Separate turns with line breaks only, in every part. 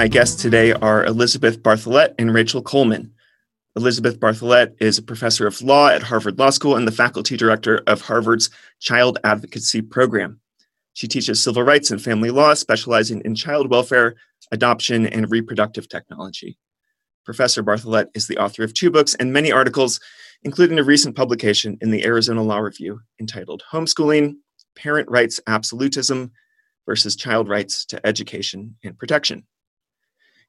My guests today are Elizabeth Bartholet and Rachel Coleman. Elizabeth Bartholet is a professor of law at Harvard Law School and the faculty director of Harvard's Child Advocacy Program. She teaches civil rights and family law, specializing in child welfare, adoption, and reproductive technology. Professor Bartholet is the author of two books and many articles, including a recent publication in the Arizona Law Review entitled Homeschooling Parent Rights Absolutism versus Child Rights to Education and Protection.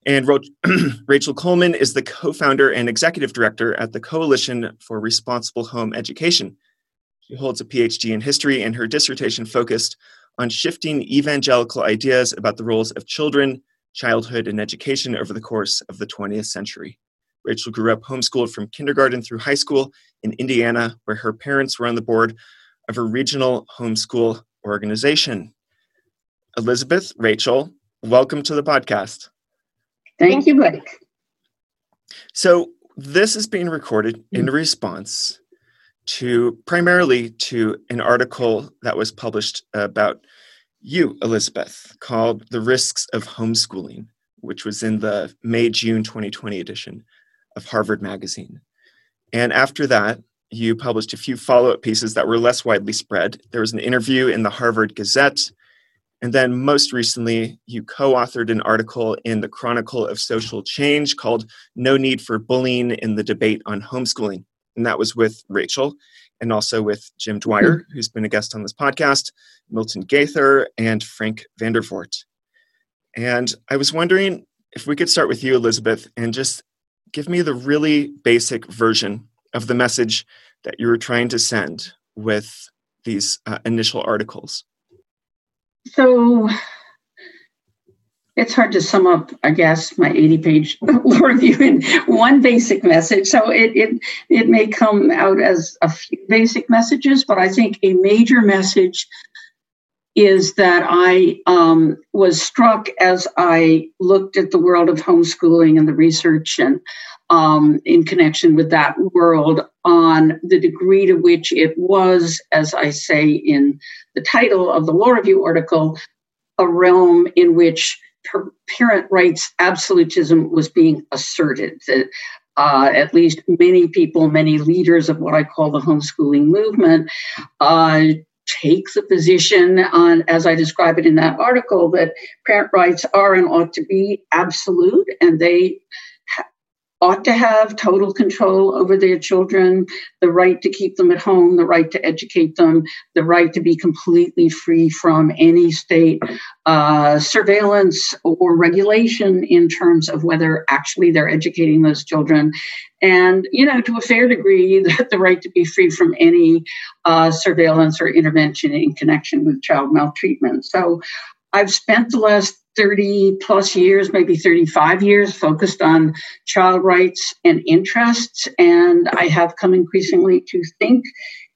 And Rachel Coleman is the co founder and executive director at the Coalition for Responsible Home Education. She holds a PhD in history, and her dissertation focused on shifting evangelical ideas about the roles of children, childhood, and education over the course of the 20th century. Rachel grew up homeschooled from kindergarten through high school in Indiana, where her parents were on the board of a regional homeschool organization. Elizabeth, Rachel, welcome to the podcast.
Thank you, Blake.
So, this is being recorded in mm. response to primarily to an article that was published about you, Elizabeth, called The Risks of Homeschooling, which was in the May June 2020 edition of Harvard Magazine. And after that, you published a few follow up pieces that were less widely spread. There was an interview in the Harvard Gazette. And then most recently, you co authored an article in the Chronicle of Social Change called No Need for Bullying in the Debate on Homeschooling. And that was with Rachel and also with Jim Dwyer, mm-hmm. who's been a guest on this podcast, Milton Gaither, and Frank Vandervoort. And I was wondering if we could start with you, Elizabeth, and just give me the really basic version of the message that you were trying to send with these uh, initial articles?
So it's hard to sum up, I guess, my 80 page review in one basic message. So it, it, it may come out as a few basic messages, but I think a major message is that I um, was struck as I looked at the world of homeschooling and the research and um, in connection with that world on the degree to which it was, as I say in the title of the law review article, a realm in which parent rights absolutism was being asserted. That uh, at least many people, many leaders of what I call the homeschooling movement, uh, take the position on, as I describe it in that article, that parent rights are and ought to be absolute, and they ought to have total control over their children, the right to keep them at home, the right to educate them, the right to be completely free from any state uh, surveillance or regulation in terms of whether actually they're educating those children. And, you know, to a fair degree, the, the right to be free from any uh, surveillance or intervention in connection with child maltreatment. So I've spent the last 30 plus years, maybe 35 years, focused on child rights and interests. And I have come increasingly to think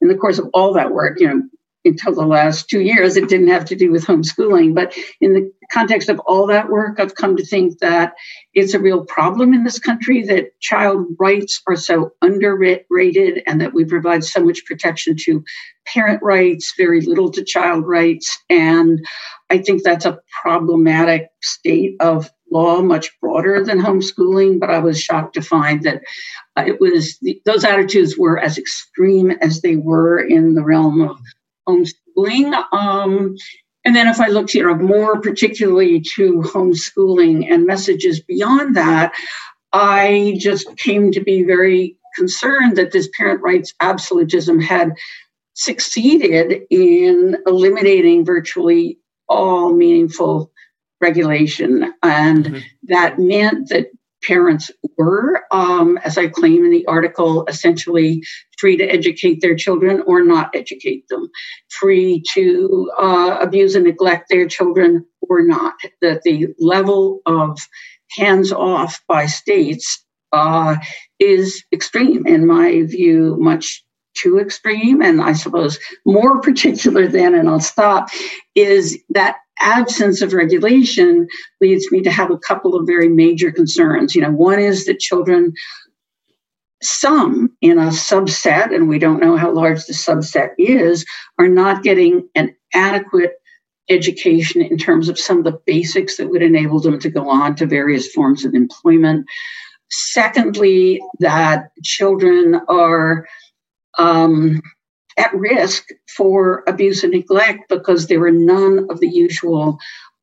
in the course of all that work, you know, until the last two years, it didn't have to do with homeschooling. But in the context of all that work, I've come to think that it's a real problem in this country that child rights are so underrated and that we provide so much protection to parent rights, very little to child rights. And I think that's a problematic state of law, much broader than homeschooling. But I was shocked to find that uh, it was those attitudes were as extreme as they were in the realm of homeschooling. Um, and then if I looked here more particularly to homeschooling and messages beyond that, I just came to be very concerned that this parent rights absolutism had succeeded in eliminating virtually all meaningful regulation. And mm-hmm. that meant that parents were, um, as I claim in the article, essentially free to educate their children or not educate them, free to uh, abuse and neglect their children or not. That the level of hands off by states uh, is extreme, in my view, much too extreme, and I suppose more particular than, and I'll stop, is that absence of regulation leads me to have a couple of very major concerns. You know, one is that children, some in a subset, and we don't know how large the subset is, are not getting an adequate education in terms of some of the basics that would enable them to go on to various forms of employment. Secondly, that children are um, at risk for abuse and neglect because there are none of the usual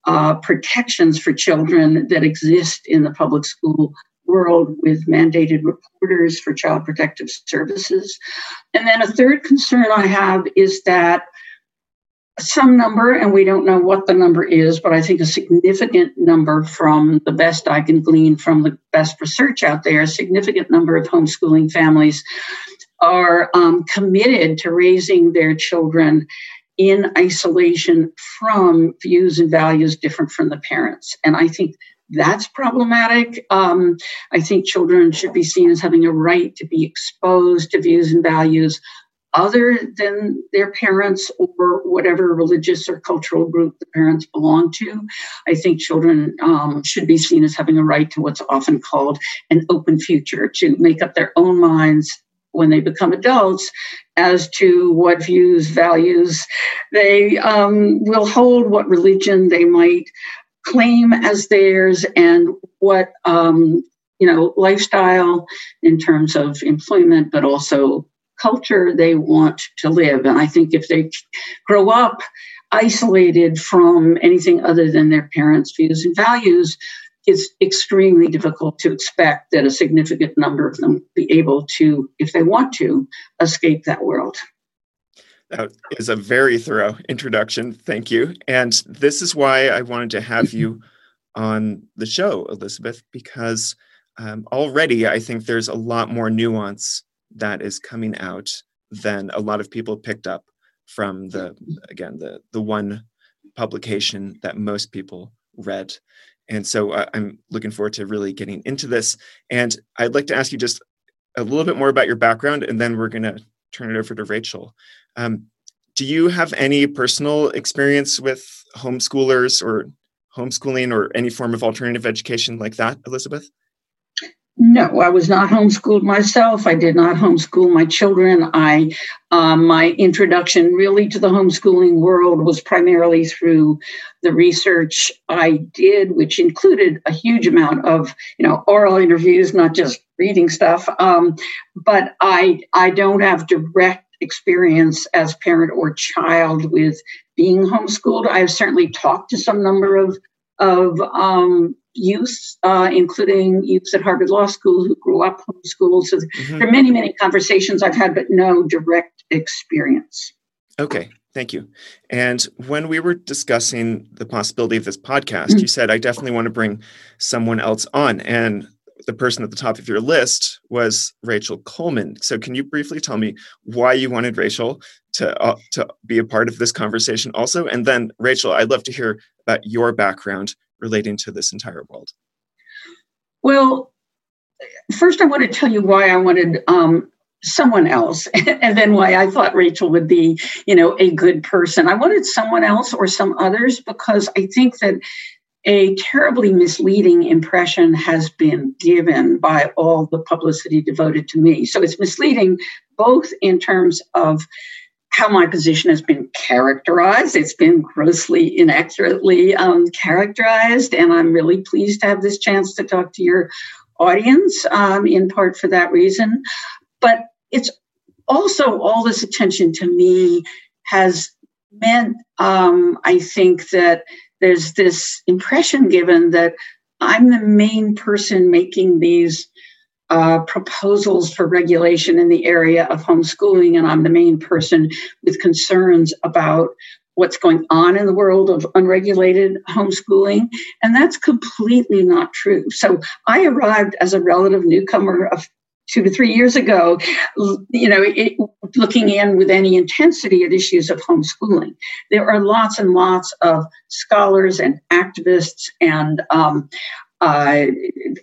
uh, protections for children that exist in the public school world with mandated reporters for child protective services. And then a third concern I have is that some number, and we don't know what the number is, but I think a significant number from the best I can glean from the best research out there, a significant number of homeschooling families are um, committed to raising their children in isolation from views and values different from the parents. And I think that's problematic. Um, I think children should be seen as having a right to be exposed to views and values other than their parents or whatever religious or cultural group the parents belong to. I think children um, should be seen as having a right to what's often called an open future, to make up their own minds when they become adults as to what views, values they um, will hold, what religion they might claim as theirs, and what um, you know lifestyle in terms of employment, but also culture they want to live. And I think if they grow up isolated from anything other than their parents' views and values, it's extremely difficult to expect that a significant number of them be able to, if they want to, escape that world.
That is a very thorough introduction. Thank you. And this is why I wanted to have you on the show, Elizabeth, because um, already I think there's a lot more nuance that is coming out than a lot of people picked up from the again the the one publication that most people read and so uh, i'm looking forward to really getting into this. And i'd like to ask you just a little bit more about your background and then we're going to turn it over to rachel. Um, do you have any personal experience with homeschoolers or homeschooling or any form of alternative education like that elizabeth
no, I was not homeschooled myself. I did not homeschool my children. I um, my introduction really to the homeschooling world was primarily through the research I did, which included a huge amount of you know oral interviews, not just reading stuff. Um, but I I don't have direct experience as parent or child with being homeschooled. I've certainly talked to some number of of um, youth, uh, including youths at Harvard Law School who grew up homeschooled. So mm-hmm. there are many, many conversations I've had, but no direct experience.
Okay, thank you. And when we were discussing the possibility of this podcast, mm-hmm. you said, I definitely want to bring someone else on. And the person at the top of your list was Rachel Coleman. So, can you briefly tell me why you wanted Rachel to uh, to be a part of this conversation, also? And then, Rachel, I'd love to hear about your background relating to this entire world?
Well, first, I want to tell you why I wanted um, someone else, and then why I thought Rachel would be, you know, a good person. I wanted someone else or some others because I think that a terribly misleading impression has been given by all the publicity devoted to me. So it's misleading both in terms of how my position has been characterized. It's been grossly inaccurately um, characterized, and I'm really pleased to have this chance to talk to your audience, um, in part for that reason. But it's also all this attention to me has meant, um, I think, that there's this impression given that I'm the main person making these uh, proposals for regulation in the area of homeschooling, and I'm the main person with concerns about what's going on in the world of unregulated homeschooling. And that's completely not true. So I arrived as a relative newcomer of two to three years ago, you know, it, looking in with any intensity at issues of homeschooling. There are lots and lots of scholars and activists and um, uh,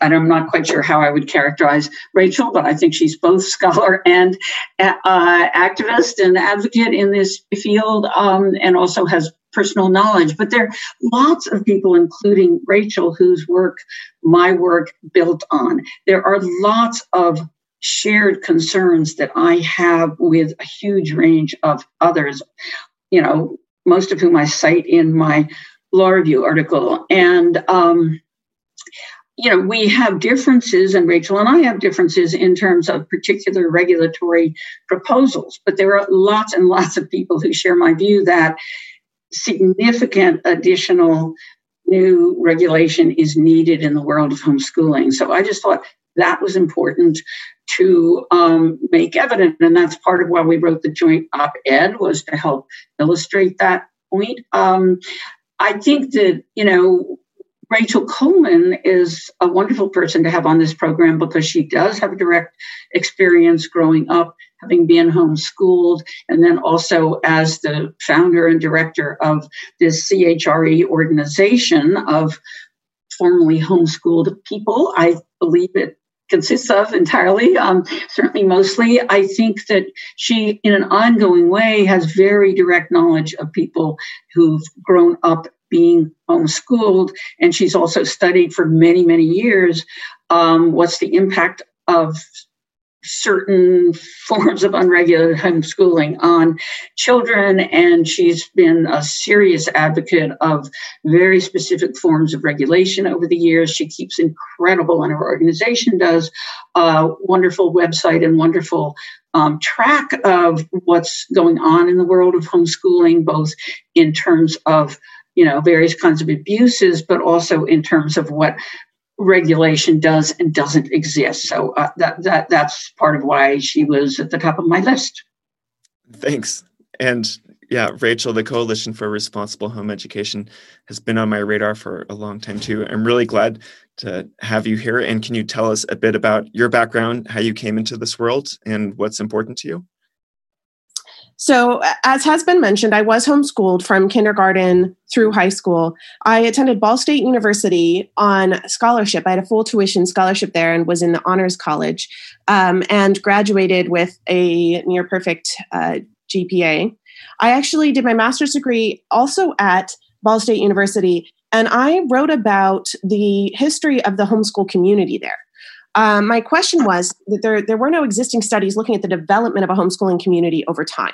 and I'm not quite sure how I would characterize Rachel, but I think she's both scholar and uh, activist and advocate in this field, um, and also has personal knowledge. But there are lots of people, including Rachel, whose work my work built on. There are lots of shared concerns that I have with a huge range of others. You know, most of whom I cite in my law review article. And um, you know, we have differences, and Rachel and I have differences in terms of particular regulatory proposals, but there are lots and lots of people who share my view that significant additional new regulation is needed in the world of homeschooling. So I just thought that was important to um, make evident, and that's part of why we wrote the joint op-ed was to help illustrate that point. Um, I think that you know Rachel Coleman is a wonderful person to have on this program because she does have a direct experience growing up, having been homeschooled, and then also as the founder and director of this CHRE organization of formerly homeschooled people. I believe it consists of entirely, um, certainly mostly. I think that she, in an ongoing way, has very direct knowledge of people who've grown up being homeschooled, and she's also studied for many, many years um, what's the impact of certain forms of unregulated homeschooling on children? And she's been a serious advocate of very specific forms of regulation over the years. She keeps incredible and her organization does a wonderful website and wonderful um, track of what's going on in the world of homeschooling both in terms of you know various kinds of abuses but also in terms of what regulation does and doesn't exist. So uh, that that that's part of why she was at the top of my list.
Thanks. And yeah rachel the coalition for responsible home education has been on my radar for a long time too. I'm really glad to have you here. And can you tell us a bit about your background how you came into this world and what's important to you
so, as has been mentioned, I was homeschooled from kindergarten through high school. I attended Ball State University on scholarship. I had a full tuition scholarship there and was in the honors college um, and graduated with a near perfect uh, GPA. I actually did my master's degree also at Ball State University, and I wrote about the history of the homeschool community there. Um, my question was that there, there were no existing studies looking at the development of a homeschooling community over time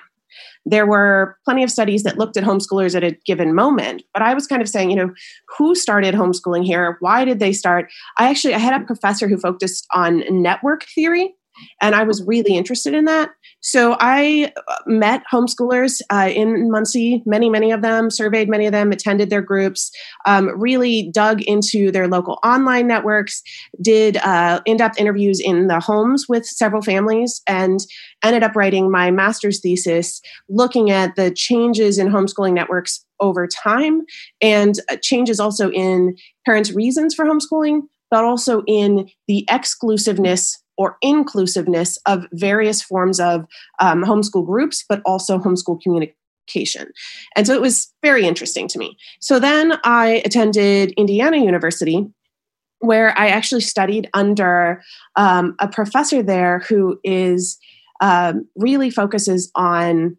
there were plenty of studies that looked at homeschoolers at a given moment but i was kind of saying you know who started homeschooling here? Why did they start? I actually i had a professor who focused on network theory and I was really interested in that. So I uh, met homeschoolers uh, in Muncie, many, many of them, surveyed many of them, attended their groups, um, really dug into their local online networks, did uh, in depth interviews in the homes with several families, and ended up writing my master's thesis looking at the changes in homeschooling networks over time and uh, changes also in parents' reasons for homeschooling, but also in the exclusiveness or inclusiveness of various forms of um, homeschool groups, but also homeschool communication. And so it was very interesting to me. So then I attended Indiana University, where I actually studied under um, a professor there who is um, really focuses on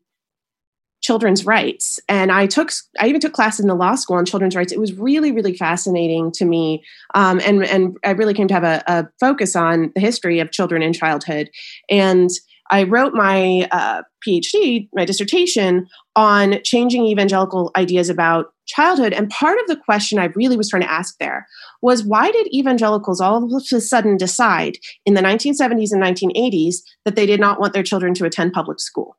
children's rights. And i took i even took classes in the law school on children's rights. It was really really fascinating to me. Um, and and i really came to have a, a, focus on the history of children in childhood. And i wrote my uh, phd my dissertation on changing evangelical ideas about childhood. And part of the question i really was trying to ask there was why did evangelicals all of a sudden decide in the 1970s and 1980s that they did not want their children to attend public school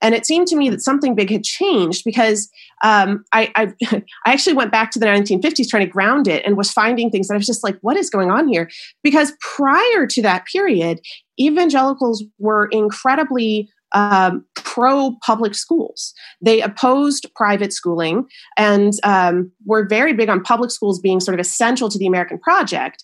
and it seemed to me that something big had changed because um, I, I, I, actually went back to the 1950s trying to ground it and was finding things that I was just like, what is going on here? Because prior to that period, evangelicals were incredibly um, pro public schools. They opposed private schooling and um, were very big on public schools being sort of essential to the American project.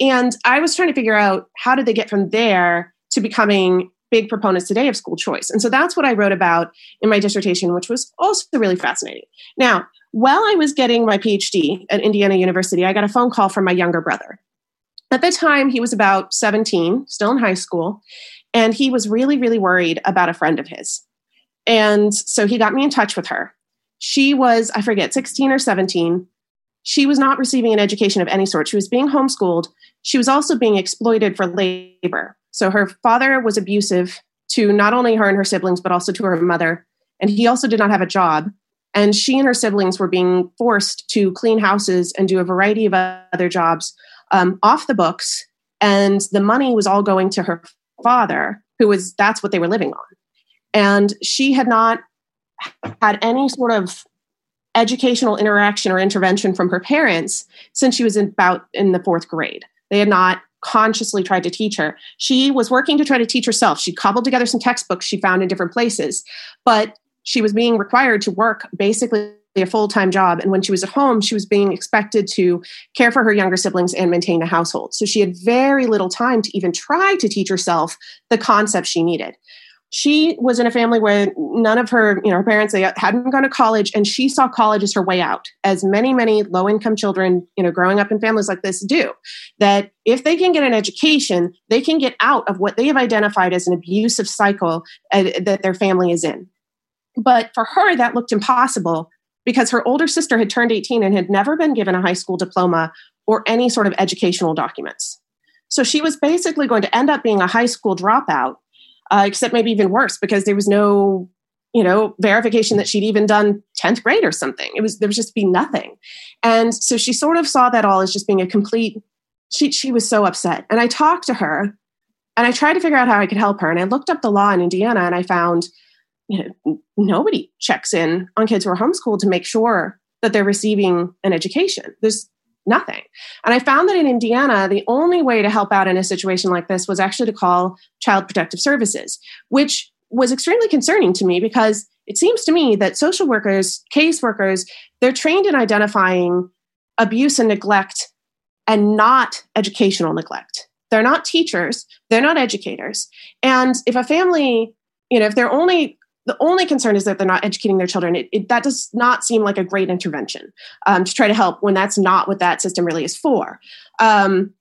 And I was trying to figure out how did they get from there to becoming big proponents today of school choice. And so that's what I wrote about in my dissertation, which was also really fascinating. Now, while I was getting my PhD at Indiana University, I got a phone call from my younger brother. At the time, he was about 17, still in high school, and he was really, really worried about a friend of his. And so he got me in touch with her. She was, I forget, 16 or 17. She was not receiving an education of any sort. She was being homeschooled. She was also being exploited for labor. So her father was abusive to not only her and her siblings, but also to her mother. And he also did not have a job. And she and her siblings were being forced to clean houses and do a variety of other jobs um, off the books. And the money was all going to her father, who was that's what they were living on. And she had not had any sort of educational interaction or intervention from her parents since she was about in the fourth grade. They had not consciously tried to teach her. She was working to try to teach herself. She cobbled together some textbooks she found in different places, but she was being required to work basically a full-time job and when she was at home she was being expected to care for her younger siblings and maintain a household so she had very little time to even try to teach herself the concepts she needed she was in a family where none of her you know her parents they hadn't gone to college and she saw college as her way out as many many low income children you know growing up in families like this do that if they can get an education they can get out of what they have identified as an abusive cycle uh, that their family is in. But for her that looked impossible because her older sister had turned 18 and had never been given a high school diploma or any sort of educational documents. So she was basically going to end up being a high school dropout uh, except maybe even worse because there was no you know verification that she'd even done 10th grade or something. It was there was just be nothing. And so she sort of saw that all as just being a complete she she was so upset. And i talked to her and i tried to figure out how i could help her and i looked up the law in indiana and i found you know nobody checks in on kids who are homeschooled to make sure that they're receiving an education. There's nothing. And I found that in Indiana, the only way to help out in a situation like this was actually to call Child Protective Services, which was extremely concerning to me because it seems to me that social workers, caseworkers, they're trained in identifying abuse and neglect and not educational neglect. They're not teachers, they're not educators. And if a family, you know, if they're only the only concern is that they're not educating their children. It, it, that does not seem like a great intervention um, to try to help when that's not what that system really is for. Um,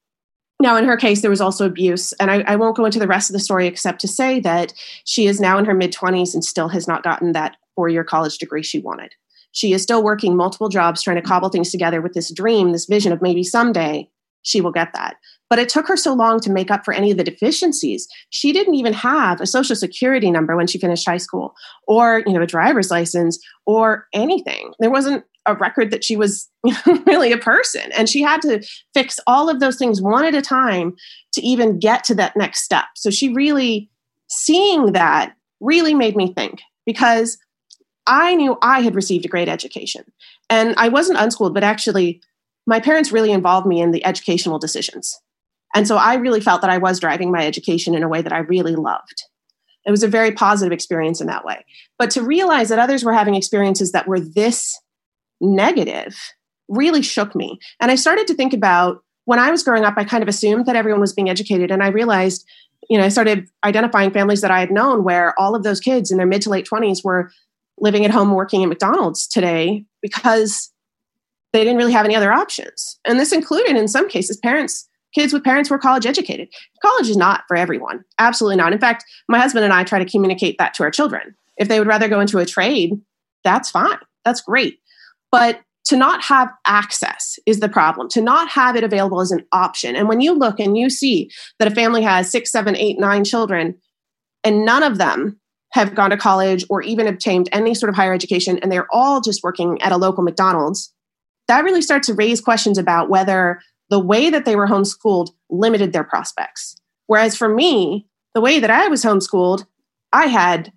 now, in her case, there was also abuse, and I, I, won't go into the rest of the story except to say that she is now in her mid 20s and still has not gotten that four year college degree she wanted. She is still working multiple jobs trying to cobble things together with this dream, this vision of maybe someday she will get that. But it took her so long to make up for any of the deficiencies. She didn't even have a social security number when she finished high school, or you know, a driver's license, or anything. There wasn't a record that she was really a person. And she had to fix all of those things one at a time to even get to that next step. So she really, seeing that really made me think because I knew I had received a great education. And I wasn't unschooled, but actually, my parents really involved me in the educational decisions. And so I really felt that I was driving my education in a way that I really loved. It was a very positive experience in that way. But to realize that others were having experiences that were this negative really shook me. And I started to think about when I was growing up, I kind of assumed that everyone was being educated. And I realized, you know, I started identifying families that I had known where all of those kids in their mid to late 20s were living at home working at McDonald's today because they didn't really have any other options. And this included, in some cases, parents, kids with parents who are college educated. College is not for everyone. Absolutely not. In fact, my husband and I try to communicate that to our children. If they would rather go into a trade, that's fine. That's great. But to not have access is the problem, to not have it available as an option. And when you look and you see that a family has six, seven, eight, nine children, and none of them have gone to college or even obtained any sort of higher education, and they're all just working at a local McDonald's, that really starts to raise questions about whether the way that they were homeschooled limited their prospects. Whereas for me, the way that I was homeschooled, I had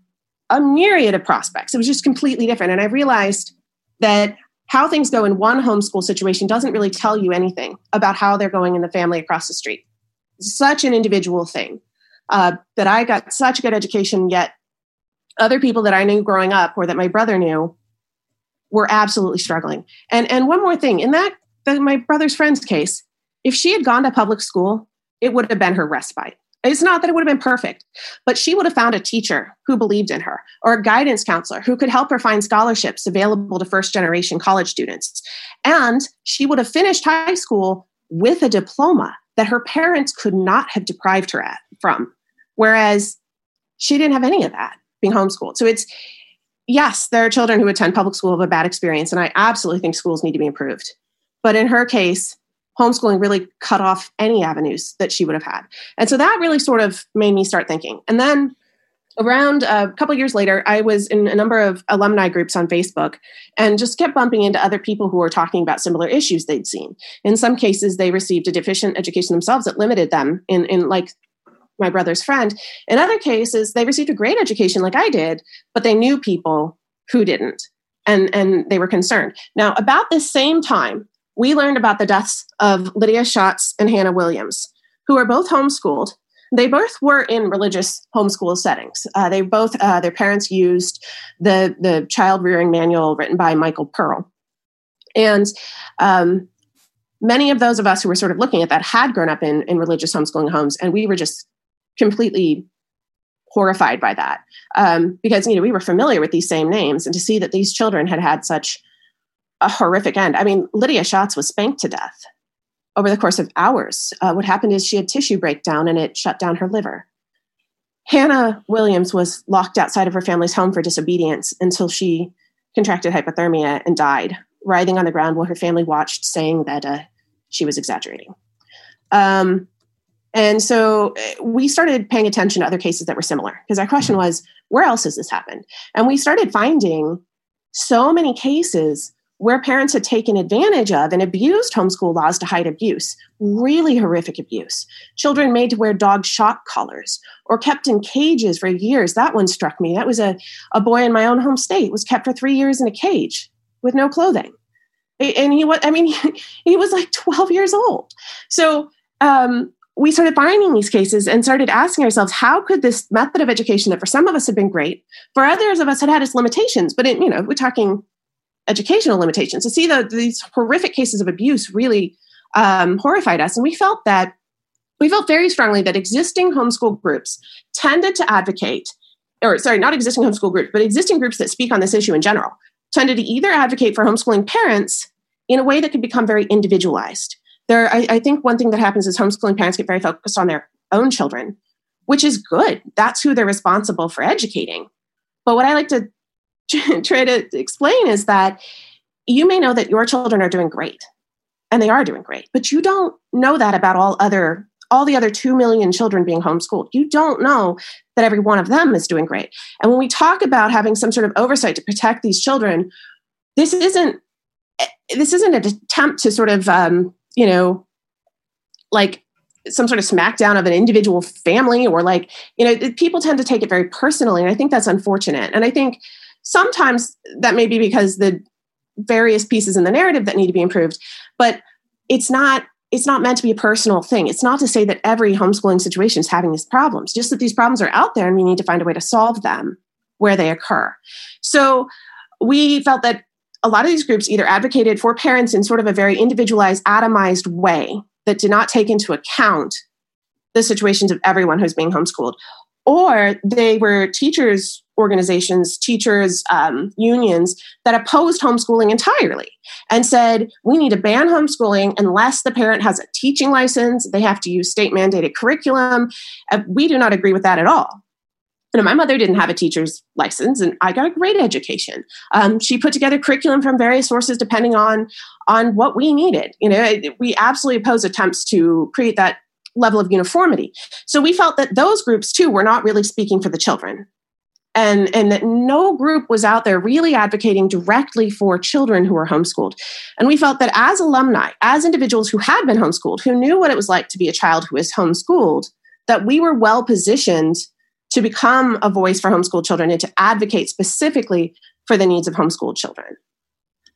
a myriad of prospects. It was just completely different. And I realized that how things go in one homeschool situation doesn't really tell you anything about how they're going in the family across the street. It's such an individual thing uh, that I got such a good education, yet other people that I knew growing up or that my brother knew were absolutely struggling. And and one more thing, in that the, my brother's friend's case, if she had gone to public school, it would have been her respite. It's not that it would have been perfect, but she would have found a teacher who believed in her or a guidance counselor who could help her find scholarships available to first generation college students. And she would have finished high school with a diploma that her parents could not have deprived her at, from. Whereas she didn't have any of that being homeschooled. So it's, yes, there are children who attend public school have a bad experience, and I absolutely think schools need to be improved. But in her case, homeschooling really cut off any avenues that she would have had. And so that really sort of made me start thinking. And then around uh, a couple years later, I was in a number of alumni groups on Facebook and just kept bumping into other people who were talking about similar issues they'd seen. In some cases, they received a deficient education themselves that limited them in, in like my brother's friend. In other cases, they received a great education like I did, but they knew people who didn't. And, and they were concerned. Now, about this same time, we learned about the deaths of Lydia Schatz and Hannah Williams, who were both homeschooled they both were in religious homeschool settings. Uh, they both, uh, their parents used the, the child rearing manual written by Michael Pearl. And um, many of those of us who were sort of looking at that had grown up in, in religious homeschooling homes, and we were just completely horrified by that um, because you know we were familiar with these same names, and to see that these children had had such a horrific end. I mean, Lydia Schatz was spanked to death over the course of hours. Uh, what happened is she had tissue breakdown and it shut down her liver. Hannah Williams was locked outside of her family's home for disobedience until she contracted hypothermia and died, writhing on the ground while her family watched, saying that uh, she was exaggerating. Um, and so uh, we started paying attention to other cases that were similar because our question was, where else has this happened? And we started finding so many cases where parents had taken advantage of and abused homeschool laws to hide abuse, really horrific abuse. Children made to wear dog shock collars or kept in cages for years. That one struck me. That was a, a boy in my own home state was kept for three years in a cage with no clothing. And he was, I mean, he, was like 12 years old. So um, we started finding these cases and started asking ourselves, how could this method of education that for some of us had been great, for others of us had had its limitations, but it, you know, we're talking educational limitations. To see the, these horrific cases of abuse really um, horrified us, and we felt that we felt very strongly that existing homeschool groups tended to advocate, or sorry, not existing homeschool groups, but existing groups that speak on this issue in general, tended to either advocate for homeschooling parents in a way that could become very individualized. There, I, I think one thing that happens is homeschooling parents get very focused on their own children, which is good. That's who they're responsible for educating. But what I like to try to explain is that you may know that your children are doing great and they are doing great but you don't know that about all other all the other 2 million children being homeschooled. You don't know that every one of them is doing great. And when we talk about having some sort of oversight to protect these children this isn't this isn't an attempt to sort of um, you know like some sort of smackdown of an individual family or like you know people tend to take it very personally and i think that's unfortunate. And i think Sometimes that may be because the various pieces in the narrative that need to be improved, but it's not it's not meant to be a personal thing. It's not to say that every homeschooling situation is having these problems, just that these problems are out there and we need to find a way to solve them where they occur. So we felt that a lot of these groups either advocated for parents in sort of a very individualized, atomized way that did not take into account the situations of everyone who's being homeschooled, or they were teachers organizations, teachers, um, unions that opposed homeschooling entirely and said, we need to ban homeschooling unless the parent has a teaching license, they have to use state mandated curriculum. Uh, we do not agree with that at all. You know, my mother didn't have a teacher's license, and I got a great education. Um, she put together curriculum from various sources depending on on what we needed. You know, we absolutely oppose attempts to create that level of uniformity. So we felt that those groups too were not really speaking for the children and and that no group was out there really advocating directly for children who were homeschooled. And we felt that as alumni as individuals who had been homeschooled who knew what it was like to be a child who is homeschooled that we were well positioned to become a voice for homeschooled children and to advocate specifically for the needs of homeschooled children.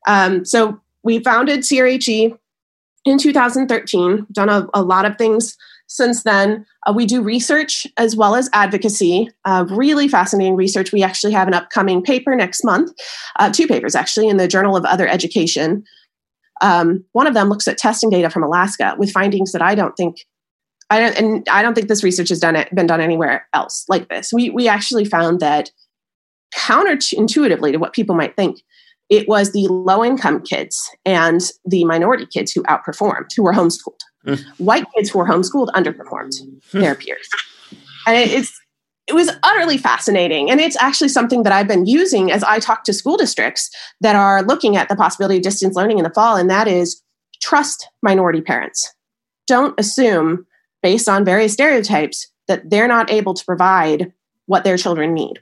Um, so we founded crhe in 2013 done a, a lot of things since then. Uh, we do research as well as advocacy, uh, really fascinating research. We actually have an upcoming paper next month, uh, two papers actually, in the Journal of Other Education. Um, one of them looks at testing data from Alaska with findings that I don't think. I don't, and I don't think this research has done it, been done anywhere else like this. We we actually found that counterintuitively to what people might think, it was the low income kids and the minority kids who outperformed, who were homeschooled. Mm. White kids who were homeschooled underperformed their peers. And it, it's it was utterly fascinating. And it's actually something that I've been using as I talk to school districts that are looking at the possibility of distance learning in the fall, and that is trust minority parents. Don't assume, based on various stereotypes, that they're not able to provide what their children need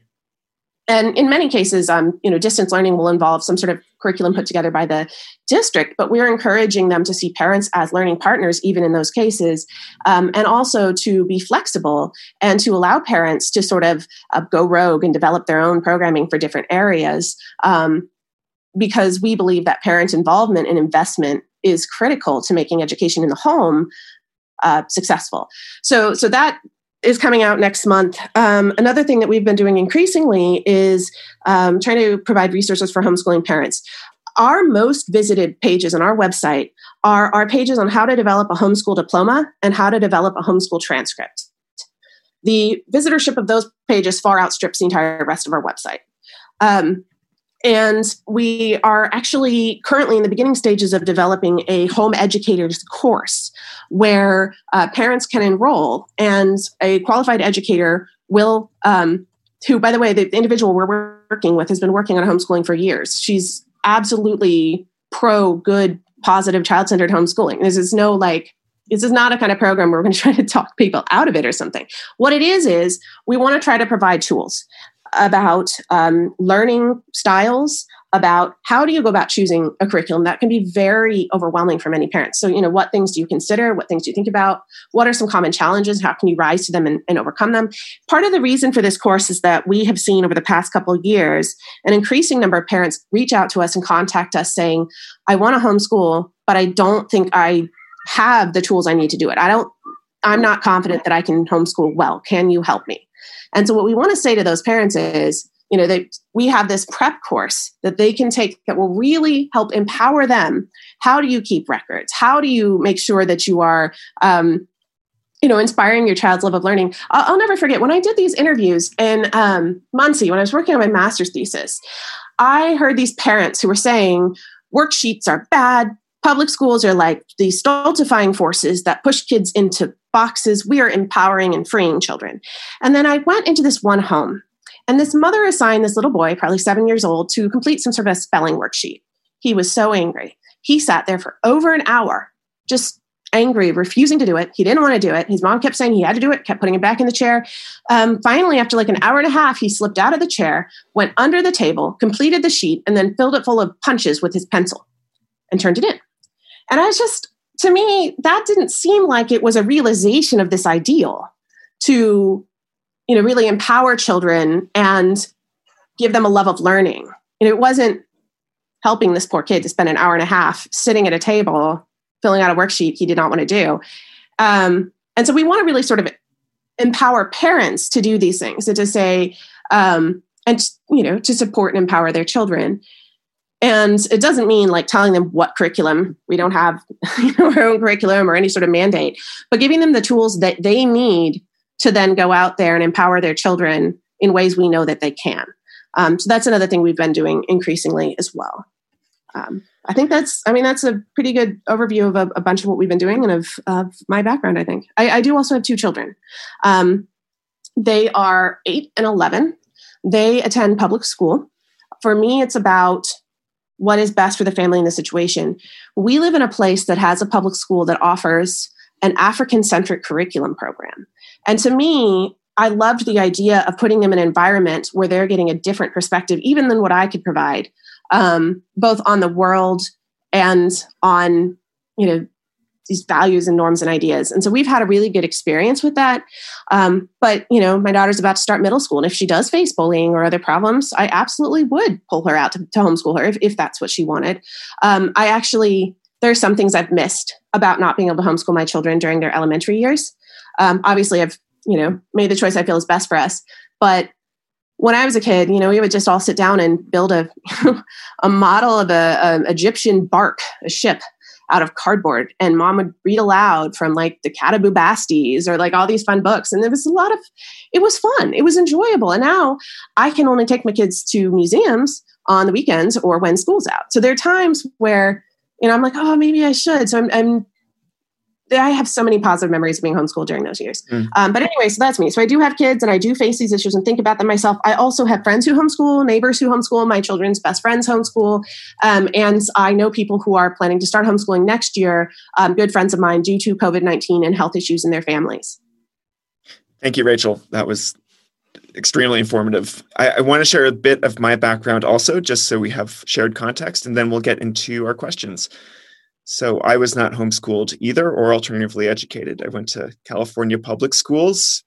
and in many cases um, you know distance learning will involve some sort of curriculum put together by the district but we're encouraging them to see parents as learning partners even in those cases um, and also to be flexible and to allow parents to sort of uh, go rogue and develop their own programming for different areas um, because we believe that parent involvement and investment is critical to making education in the home uh, successful. So so that is coming out next month. Um, another thing that we've been doing increasingly is um, trying to provide resources for homeschooling parents. Our most visited pages on our website are our pages on how to develop a homeschool diploma and how to develop a homeschool transcript. The visitorship of those pages far outstrips the entire rest of our website. Um, and we are actually currently in the beginning stages of developing a home educators course where uh, parents can enroll and a qualified educator will, um, who, by the way, the individual we're working with has been working on homeschooling for years. She's absolutely pro good, positive, child centered homeschooling. This is no like, this is not a kind of program where we're going to try to talk people out of it or something. What it is, is we want to try to provide tools about um, learning styles about how do you go about choosing a curriculum that can be very overwhelming for many parents. So you know what things do you consider? What things do you think about? What are some common challenges? How can you rise to them and, and overcome them? Part of the reason for this course is that we have seen over the past couple years an increasing number of parents reach out to us and contact us saying i want to homeschool but i don't think i have the tools i need to do it. I don't i'm not confident that i can homeschool well. Can you help me and so what we want to say to those parents is, you know, we have this prep course that they can take that will really help empower them. How do you keep records? How do you make sure that you are, um, you know, inspiring your child's love of learning? I'll, I'll never forget when I did these interviews in um, Muncie when I was working on my master's thesis. I heard these parents who were saying worksheets are bad, public schools are like these stultifying forces that push kids into boxes. We are empowering and freeing children. And then I went into this one home, and this mother assigned this little boy, probably seven years old, to complete some sort of a spelling worksheet. He was so angry. He sat there for over an hour, just angry, refusing to do it. He didn't want to do it. His mom kept saying he had to do it, kept putting him back in the chair. Um, finally, after like an hour and a half, he slipped out of the chair, went under the table, completed the sheet, and then filled it full of punches with his pencil and turned it in. And I was just, to me, that didn't seem like it was a realization of this ideal to, you know, really empower children and give them a love of learning. And it wasn't helping this poor kid to spend an hour and a half sitting at a table filling out a worksheet he did not want to do. Um, and so we want to really sort of empower parents to do these things and to say, um, and you know, to support and empower their children. And it doesn't mean like telling them what curriculum, we don't have you know, our own curriculum or any sort of mandate, but giving them the tools that they need to then go out there and empower their children in ways we know that they can. Um, so that's another thing we've been doing increasingly as well. Um, I think that's, I mean, that's a pretty good overview of a, a bunch of what we've been doing and of, of my background, I think. I, I do also have two children. Um, they are eight and 11. They attend public school. For me, it's about what is best for the family in the situation. We live in a place that has a public school that offers an African centric curriculum program. And to me, I loved the idea of putting them in an environment where they're getting a different perspective, even than what I could provide, um, both on the world and on you know these values and norms and ideas. And so we've had a really good experience with that. Um, but you know, my daughter's about to start middle school, and if she does face bullying or other problems, I absolutely would pull her out to, to homeschool her if, if that's what she wanted. Um, I actually there are some things I've missed about not being able to homeschool my children during their elementary years. Um, obviously, I've you know made the choice I feel is best for us, but when I was a kid, you know, we would just all sit down and build a a model of a, a Egyptian bark, a ship, out of cardboard. And mom would read aloud from like the Cat of Bubastes or like all these fun books. And there was a lot of it was fun. It was enjoyable. And now i can only take my kids to museums on the weekends or when school's out. So there are times where you know i'm like oh maybe i should. So i'm, I'm I have so many positive memories of being homeschooled during those years. Mm. Um, but anyway, so that's me. So I do have kids and I do face these issues and think about them myself. I also have friends who homeschool, neighbors who homeschool, my children's best friends homeschool. Um, and I know people who are planning to start homeschooling next year, um, good friends of mine, due to COVID 19 and health issues in their families.
Thank you, Rachel. That was extremely informative. I, I want to share a bit of my background also, just so we have shared context, and then we'll get into our questions. So I was not homeschooled either or alternatively educated. I went to California public schools.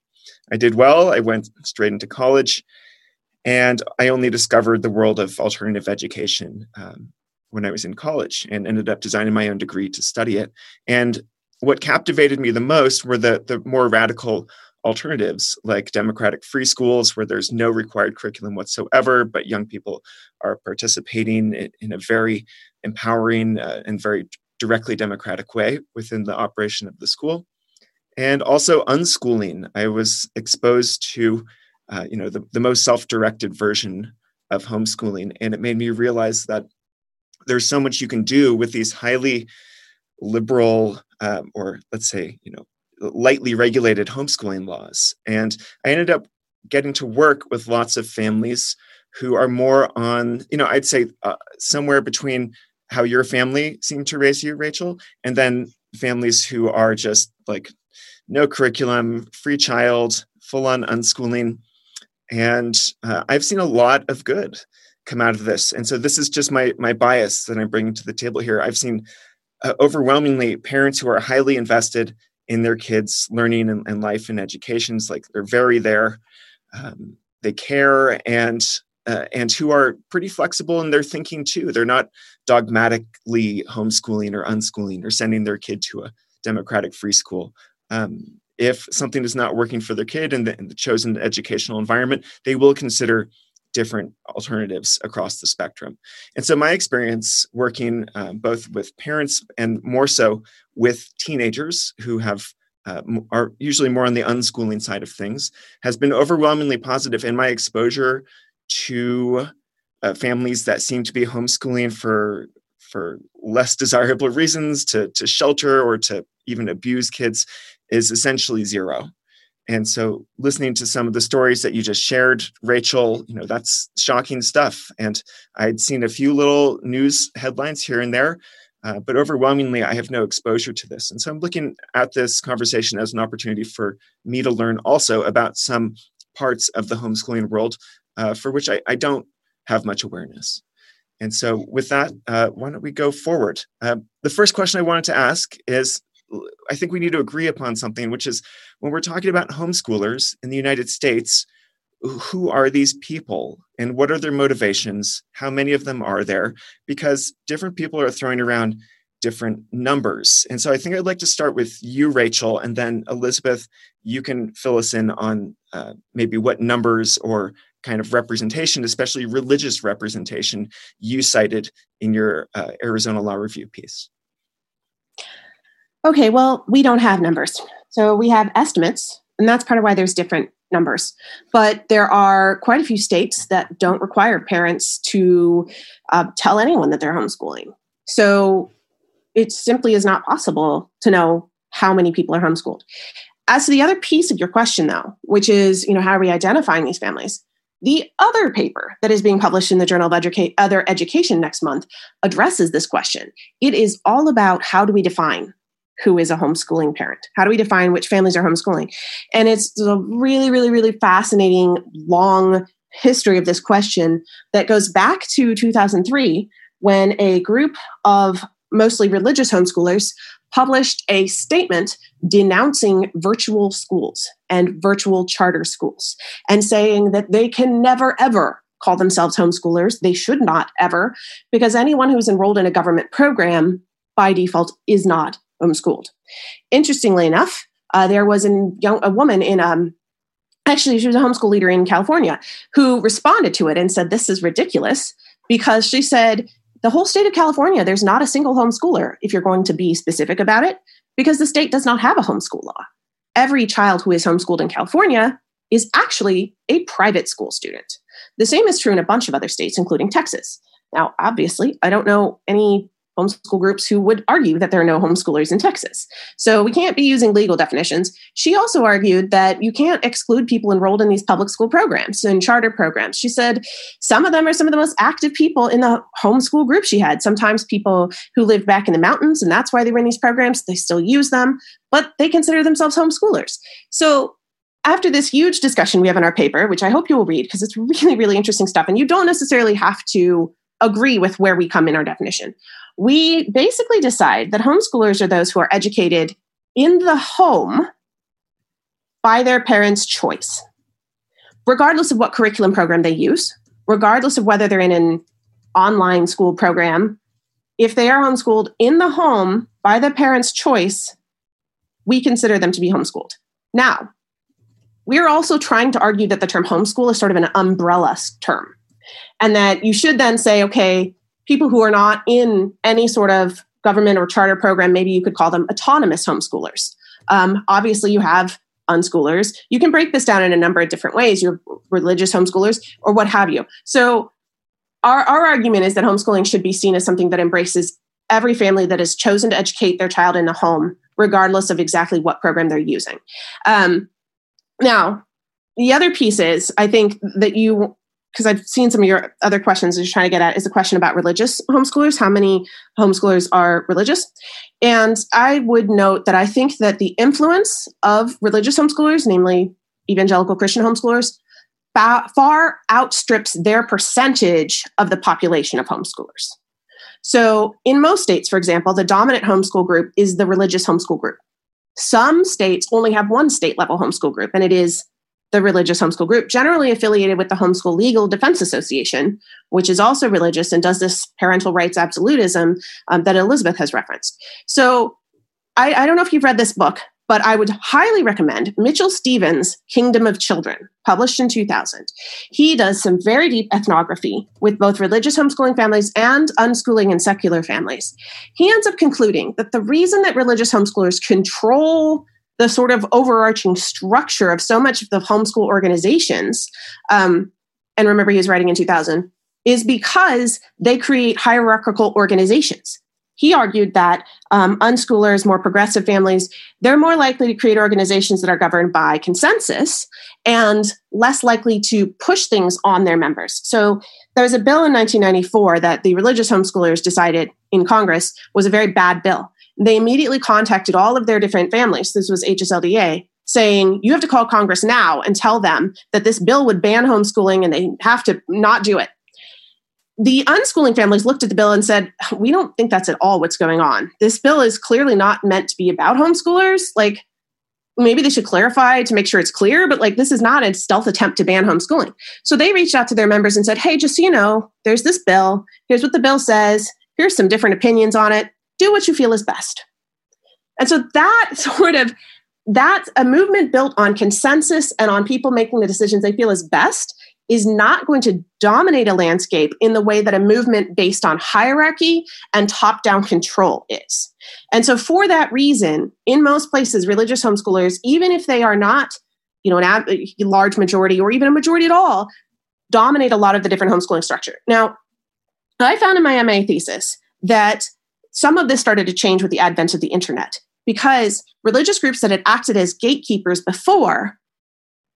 I did well. I went straight into college. And I only discovered the world of alternative education um, when I was in college and ended up designing my own degree to study it. And what captivated me the most were the, the more radical alternatives like democratic free schools where there's no required curriculum whatsoever but young people are participating in, in a very empowering uh, and very directly democratic way within the operation of the school. And also unschooling. I was exposed to uh, you know the, the most self-directed version of homeschooling. And it made me realize that there's so much you can do with these highly liberal um, or let's say you know lightly regulated homeschooling laws. And i ended up getting to work with lots of families who are more on you know i'd say uh, somewhere between how your family seemed to raise you rachel and then families who are just like no curriculum free child full on unschooling. And uh, i've seen a lot of good come out of this. And so this is just my my bias that i'm bringing to the table here. I've seen uh, overwhelmingly parents who are highly invested in their kids learning and, and life and educations like they're very there. Um, they care and uh, and who are pretty flexible in their thinking too they're not dogmatically homeschooling or unschooling or sending their kid to a democratic free school um, if something is not working for their kid in the, in the chosen educational environment they will consider different alternatives across the spectrum. And so, my experience working uh, both with parents and more so with teenagers who have uh, are usually more on the unschooling side of things has been overwhelmingly positive in my exposure to uh, families that seem to be homeschooling for for less desirable reasons to to shelter or to even abuse kids is essentially zero. And so listening to some of the stories that you just shared rachel you know that's shocking stuff. And i'd seen a few little news headlines here and there uh, but overwhelmingly i have no exposure to this. And so i'm looking at this conversation as an opportunity for me to learn also about some parts of the homeschooling world uh, for which I, I, don't have much awareness and so with that uh, why don't we go forward uh, the first question i wanted to ask is I think we need to agree upon something, which is when we're talking about homeschoolers in the United States, who are these people and what are their motivations? How many of them are there? Because different people are throwing around different numbers. And so I think I'd like to start with you, Rachel, and then Elizabeth, you can fill us in on uh, maybe what numbers or kind of representation, especially religious representation, you cited in your uh, Arizona Law Review piece.
Okay, well, we don't have numbers. So we have estimates, and that's part of why there's different numbers. But there are quite a few states that don't require parents to uh, tell anyone that they're homeschooling. So it simply is not possible to know how many people are homeschooled. As to the other piece of your question, though, which is, you know, how are we identifying these families? The other paper that is being published in the Journal of Educa- Other Education next month addresses this question. It is all about how do we define who is a homeschooling parent? How do we define which families are homeschooling? And it's a really, really, really fascinating, long history of this question that goes back to 2003 when a group of mostly religious homeschoolers published a statement denouncing virtual schools and virtual charter schools and saying that they can never, ever call themselves homeschoolers. They should not ever, because anyone who's enrolled in a government program by default is not homeschooled. Interestingly enough, uh, there was a young a woman in um, actually she was a homeschool leader in California who responded to it and said this is ridiculous because she said the whole state of California there's not a single homeschooler if you're going to be specific about it because the state does not have a homeschool law. Every child who is homeschooled in California is actually a private school student. The same is true in a bunch of other states, including Texas. Now, obviously, I don't know any homeschool groups who would argue that there are no homeschoolers in Texas. So we can't be using legal definitions. She also argued that you can't exclude people enrolled in these public school programs and charter programs. She said some of them are some of the most active people in the homeschool group she had. Sometimes people who lived back in the mountains, and that's why they were in these programs, they still use them, but they consider themselves homeschoolers. So after this huge discussion we have in our paper, which I hope you will read because it's really, really interesting stuff, and you don't necessarily have to agree with where we come in our definition. We basically decide that homeschoolers are those who are educated in the home by their parents' choice, regardless of what curriculum program they use, regardless of whether they're in an online school program. If they are homeschooled in the home by the parents' choice, we consider them to be homeschooled. Now, we're also trying to argue that the term homeschool is sort of an umbrella term, and that you should then say, okay, people who are not in any sort of government or charter program, maybe you could call them autonomous homeschoolers. Um, obviously, you have unschoolers. You can break this down in a number of different ways. You're religious homeschoolers or what have you. So, our, our argument is that homeschooling should be seen as something that embraces every family that has chosen to educate their child in the home, regardless of exactly what program they're using. Um, now, the other piece is I think that you, because I've seen some of your other questions you're trying to get at, is a question about religious homeschoolers. How many homeschoolers are religious? And I would note that I think that the influence of religious homeschoolers, namely evangelical Christian homeschoolers, far outstrips their percentage of the population of homeschoolers. So, in most states, for example, the dominant homeschool group is the religious homeschool group. Some states only have one state level homeschool group, and it is the religious homeschool group, generally affiliated with the Homeschool Legal Defense Association, which is also religious and does this parental rights absolutism um, that Elizabeth has referenced. So I, I don't know if you've read this book, but I would highly recommend Mitchell Stevens' Kingdom of Children, published in 2000. He does some very deep ethnography with both religious homeschooling families and unschooling and secular families. He ends up concluding that the reason that religious homeschoolers control the sort of overarching structure of so much of the homeschool organizations, um, and remember he was writing in 2000, is because they create hierarchical organizations he argued that um, unschoolers, more progressive families, they're more likely to create organizations that are governed by consensus and less likely to push things on their members. So there was a bill in 1994 that the religious homeschoolers decided in Congress was a very bad bill. They immediately contacted all of their different families. This was HSLDA saying you have to call Congress now and tell them that this bill would ban homeschooling and they have to not do it the unschooling families looked at the bill and said, We don't think that's at all what's going on. This bill is clearly not meant to be about homeschoolers. Like, maybe they should clarify to make sure it's clear, but like, this is not a stealth attempt to ban homeschooling. So they reached out to their members and said, Hey, just so you know, there's this bill. Here's what the bill says. Here's some different opinions on it. Do what you feel is best. And so that sort of that's a movement built on consensus and on people making the decisions they feel is best is not going to dominate a landscape in the way that a movement based on hierarchy and top down control is. And so, for that reason, in most places, religious homeschoolers, even if they are not, you know, an a large majority or even a majority at all, dominate a lot of the different homeschooling structure. Now, I found in my MA thesis that some of this started to change with the advent of the internet because religious groups that had acted as gatekeepers before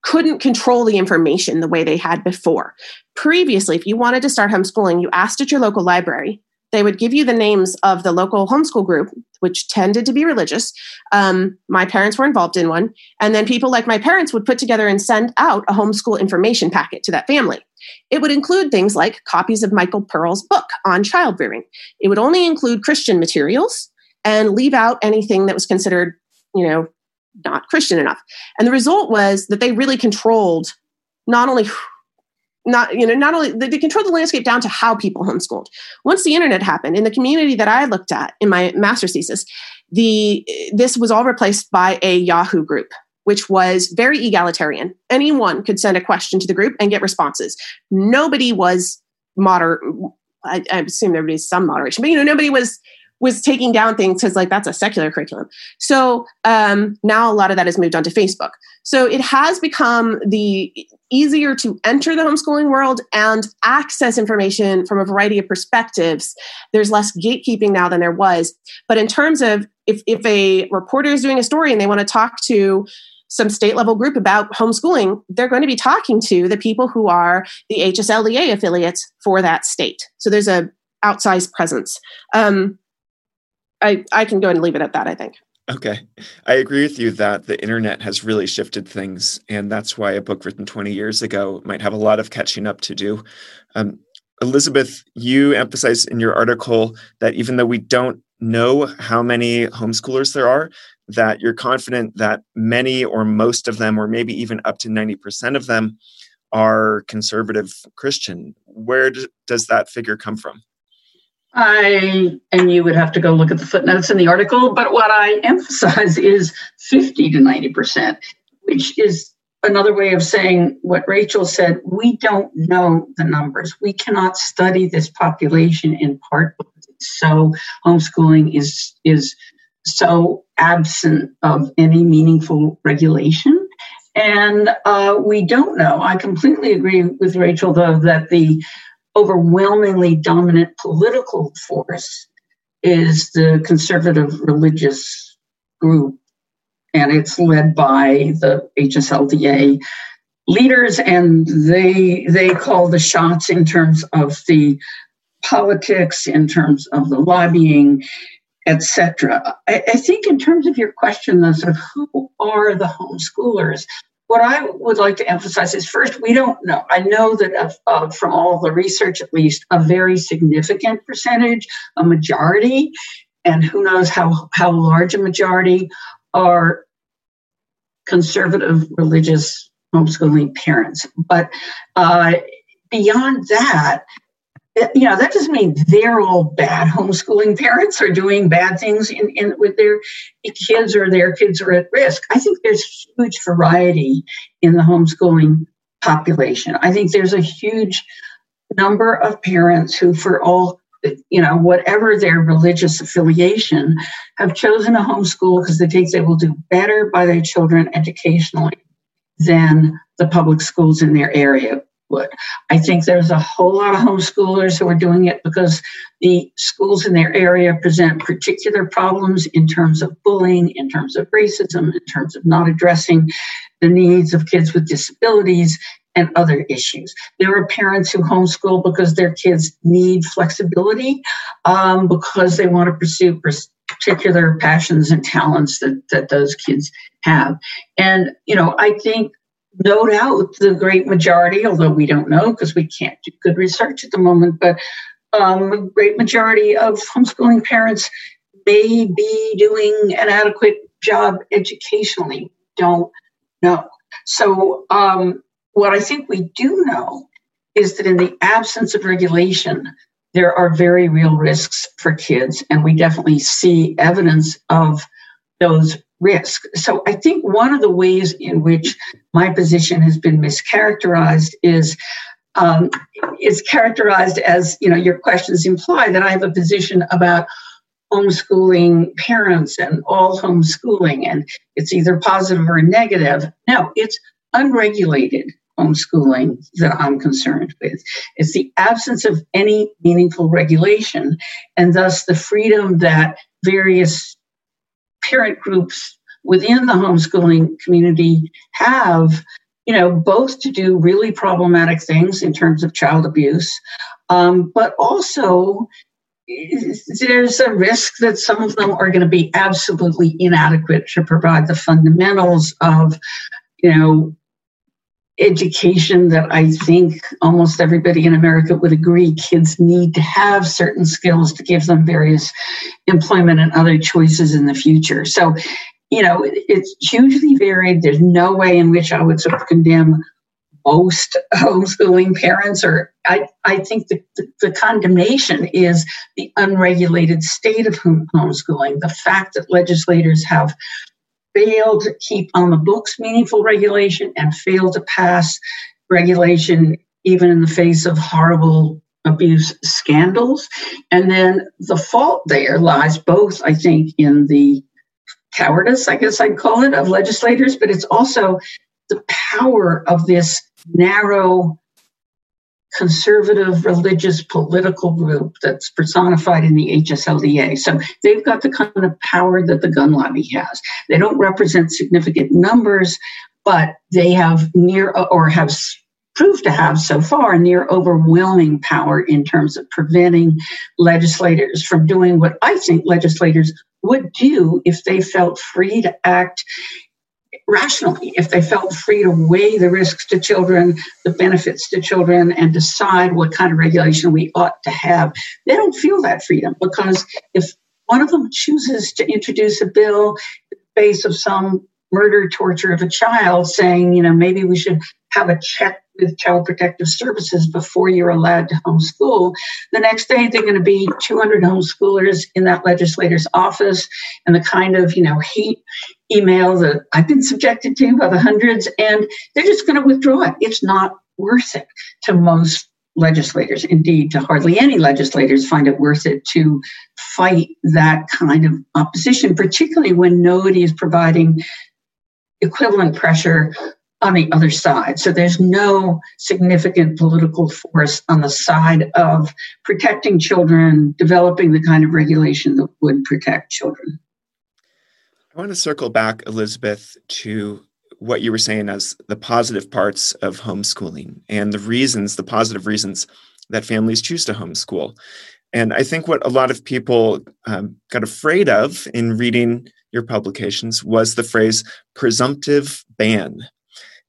couldn't control the information the way they had before. Previously, if you wanted to start homeschooling, you asked at your local library. They would give you the names of the local homeschool group, which tended to be religious. Um, my parents were involved in one. And then people like my parents would put together and send out a homeschool information packet to that family. It would include things like copies of Michael Pearl's book on child rearing. It would only include Christian materials and leave out anything that was considered, you know, not Christian enough. And the result was that they really controlled not only not you know not only they controlled the landscape down to how people homeschooled once the internet happened in the community that i looked at in my master's thesis the this was all replaced by a yahoo group which was very egalitarian anyone could send a question to the group and get responses nobody was moder I, I assume there be some moderation but you know nobody was was taking down things because like that's a secular curriculum. So um, now a lot of that has moved onto Facebook. So it has become the easier to enter the homeschooling world and access information from a variety of perspectives. There's less gatekeeping now than there was. But in terms of if, if a reporter is doing a story and they want to talk to some state level group about homeschooling, they're going to be talking to the people who are the HSLDA affiliates for that state. So there's a outsized presence. Um, I, I can go and leave it at that, I think.
Okay. I agree with you that the internet has really shifted things. And that's why a book written 20 years ago might have a lot of catching up to do. Um, Elizabeth, you emphasize in your article that even though we don't know how many homeschoolers there are, that you're confident that many or most of them, or maybe even up to 90% of them, are conservative Christian. Where does that figure come from?
I, and you would have to go look at the footnotes in the article, but what I emphasize is 50 to 90%, which is another way of saying what Rachel said. We don't know the numbers. We cannot study this population in part because it's so homeschooling is, is so absent of any meaningful regulation. And uh, we don't know. I completely agree with Rachel, though, that the overwhelmingly dominant political force is the conservative religious group, and it's led by the HSLDA leaders, and they they call the shots in terms of the politics, in terms of the lobbying, etc. I, I, think in terms of your question, though, sort of who are the homeschoolers? what I would like to emphasize is first, we don't know. I know that uh, uh, from all the research, at least, a very significant percentage, a majority, and who knows how, how large a majority are conservative religious homeschooling parents. But uh, beyond that, Uh, you know that doesn't mean they're all bad homeschooling parents or doing bad things in, in with their kids or their kids are at risk. I think there's huge variety in the homeschooling population. I think there's a huge number of parents who for all you know whatever their religious affiliation have chosen a homeschool because they think they will do better by their children educationally than the public schools in their area would. I think there's a whole lot of homeschoolers who are doing it because the schools in their area present particular problems in terms of bullying, in terms of racism, in terms of not addressing the needs of kids with disabilities and other issues. There are parents who homeschool because their kids need flexibility, um, because they want to pursue particular passions and talents that, that those kids have. And, you know, I think no doubt the great majority, although we don't know because we can't do good research at the moment, but um, a great majority of homeschooling parents may be doing an adequate job educationally. Don't know. So, um, what I think we do know is that in the absence of regulation, there are very real risks for kids, and we definitely see evidence of those risk. So I think one of the ways in which my position has been mischaracterized is um, is characterized as you know your questions imply that I have a position about homeschooling parents and all homeschooling and it's either positive or negative. No, it's unregulated homeschooling that I'm concerned with. It's the absence of any meaningful regulation and thus the freedom that various parent groups within the homeschooling community have you know both to do really problematic things in terms of child abuse um, but also there's a risk that some of them are going to be absolutely inadequate to provide the fundamentals of you know education that I think almost everybody in America would agree kids need to have certain skills to give them various employment and other choices in the future. So, you know, it's hugely varied. There's no way in which I would sort of condemn most homeschooling parents or I, I think the, the, the, condemnation is the unregulated state of homeschooling, the fact that legislators have failed to keep on the books meaningful regulation and failed to pass regulation even in the face of horrible abuse scandals. And then the fault there lies both, I think, in the cowardice, I guess I'd call it, of legislators, but it's also the power of this narrow conservative religious political group that's personified in the HSLDA. So they've got the kind of power that the gun lobby has. They don't represent significant numbers, but they have near or have proved to have so far near overwhelming power in terms of preventing legislators from doing what I think legislators would do if they felt free to act rationally, if they felt free to weigh the risks to children, the benefits to children, and decide what kind of regulation we ought to have. They don't feel that freedom because if one of them chooses to introduce a bill in the face of some murder, torture of a child, saying, you know, maybe we should have a check with Child Protective Services before you're allowed to homeschool. The next day, they're going to be 200 homeschoolers in that legislator's office, and the kind of you know hate email that I've been subjected to by the hundreds, and they're just going to withdraw it. It's not worth it to most legislators. Indeed, to hardly any legislators find it worth it to fight that kind of opposition, particularly when nobody is providing equivalent pressure on the other side. So there's no significant political force on the side of protecting children, developing the kind of regulation that would protect children.
I want to circle back, Elizabeth, to what you were saying as the positive parts of homeschooling and the reasons, the positive reasons that families choose to homeschool. And I think what a lot of people um, got afraid of in reading your publications was the phrase presumptive ban.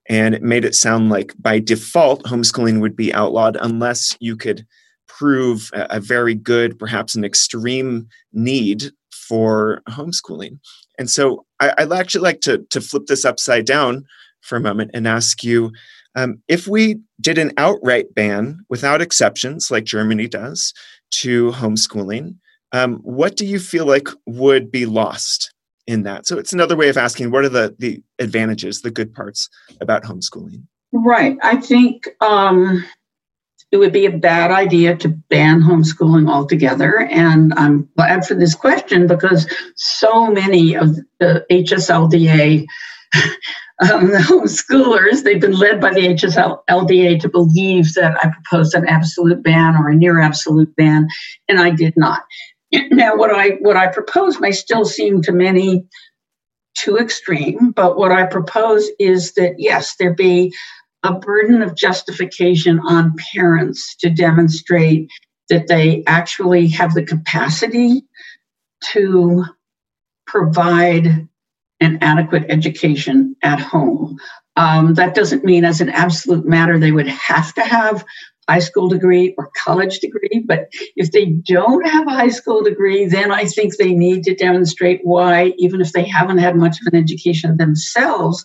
And it made it sound like by default, homeschooling would be outlawed unless you could prove a, a very good, perhaps an extreme need for homeschooling. And so I, would actually like to, to flip this upside down for a moment and ask you um, if we did an outright ban without exceptions, like Germany does, to homeschooling, um, what do you feel like would be lost in that. So it's another way of asking what are the the advantages, the good parts about homeschooling?
Right. I think um, it would be a bad idea to ban homeschooling altogether. And I'm glad for this question because so many of the HSLDA um, the homeschoolers, they've been led by the HSLDA to believe that I proposed an absolute ban or a near absolute ban, and I did not. Now, what I what I propose may still seem to many too extreme, but what I propose is that yes, there be a burden of justification on parents to demonstrate that they actually have the capacity to provide an adequate education at home. Um, that doesn't mean, as an absolute matter, they would have to have a high school degree or college degree. But if they don't have a high school degree, then I think they need to demonstrate why, even if they haven't had much of an education themselves,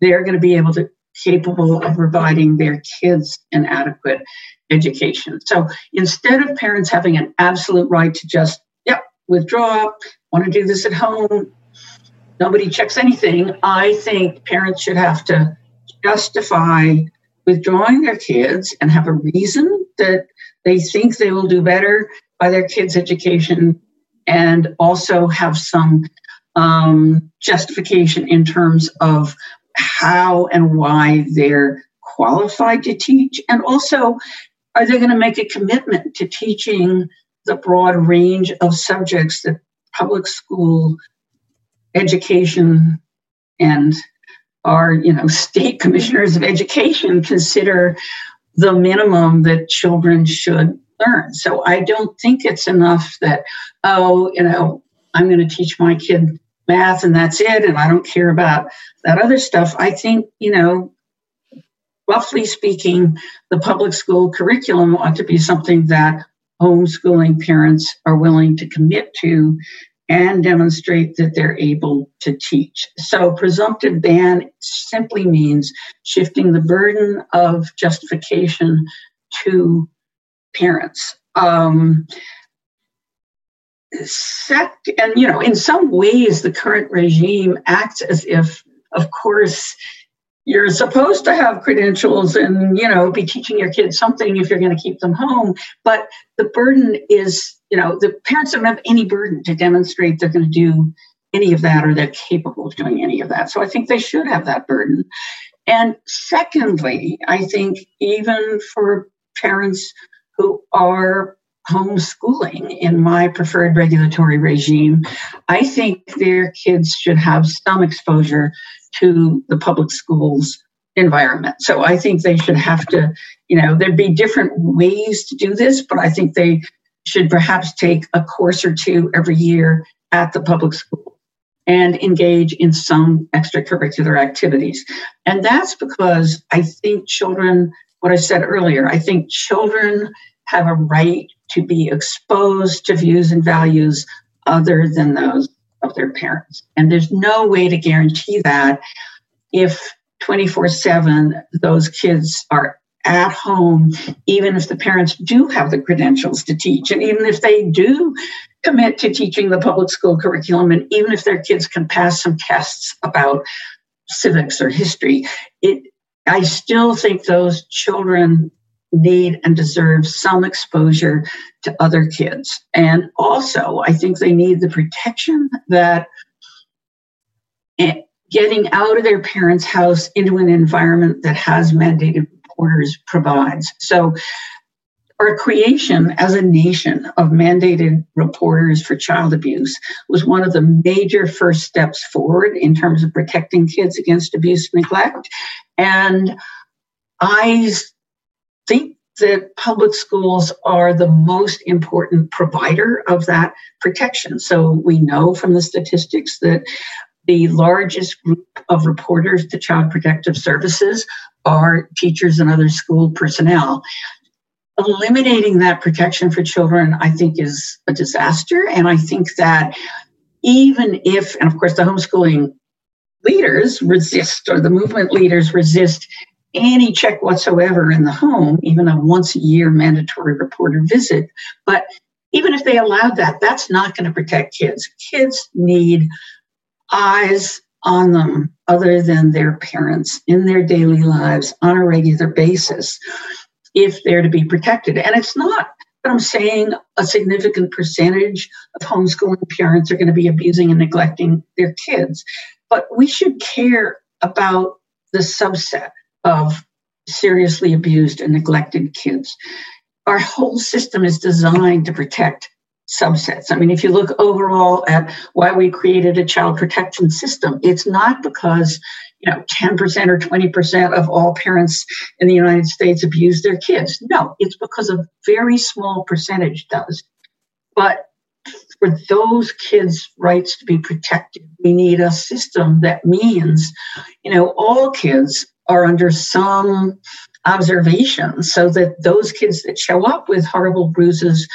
they're going to be able to capable of providing their kids an adequate education. So instead of parents having an absolute right to just, yep, withdraw, want to do this at home, nobody checks anything, I think parents should have to justify withdrawing their kids and have a reason that they think they will do better by their kids' education and also have some um, justification in terms of how and why they're qualified to teach. And also, are they going to make a commitment to teaching the broad range of subjects that public school education and our you know state commissioners of education consider the minimum that children should learn so i don't think it's enough that oh you know i'm going to teach my kid math and that's it and i don't care about that other stuff i think you know roughly speaking the public school curriculum ought to be something that homeschooling parents are willing to commit to and demonstrate that they're able to teach. So, presumptive ban simply means shifting the burden of justification to parents. Um, and you know, in some ways, the current regime acts as if, of course, you're supposed to have credentials and you know be teaching your kids something if you're going to keep them home but the burden is you know the parents don't have any burden to demonstrate they're going to do any of that or they're capable of doing any of that so i think they should have that burden. And secondly i think even for parents who are homeschooling in my preferred regulatory regime i think their kids should have some exposure to the public schools environment. So I think they should have to, you know, there'd be different ways to do this, but I think they should perhaps take a course or two every year at the public school and engage in some extracurricular activities. And that's because I think children, what I said earlier, I think children have a right to be exposed to views and values other than those of their parents. And there's no way to guarantee that if 24 7 those kids are at home, even if the parents do have the credentials to teach, and even if they do commit to teaching the public school curriculum, and even if their kids can pass some tests about civics or history, it I still think those children need and deserve some exposure to other kids. And also, I think they need the protection that eh, getting out of their parents' house into an environment that has mandated reporters provides. So, our creation as a nation of mandated reporters for child abuse was one of the major first steps forward in terms of protecting kids against abuse and neglect. And I think that public schools are the most important provider of that protection. So we know from the statistics that the largest group of reporters to Child Protective Services are teachers and other school personnel. Eliminating that protection for children, I think, is a disaster. And I think that even if, and of course, the homeschooling leaders resist, or the movement leaders resist any check whatsoever in the home, even a once a year mandatory reporter visit. But even if they allowed that, that's not going to protect kids. Kids need eyes on them other than their parents in their daily lives on a regular basis if they're to be protected. And it's not that I'm saying a significant percentage of homeschooling parents are going to be abusing and neglecting their kids, but we should care about the subset of seriously abused and neglected kids. Our whole system is designed to protect subsets. I mean, if you look overall at why we created a child protection system, it's not because you know 10% or 20% of all parents in the United States abuse their kids. No, it's because a very small percentage does. But for those kids' rights to be protected, we need a system that means, you know, all kids are under some observation so that those kids that show up with horrible bruises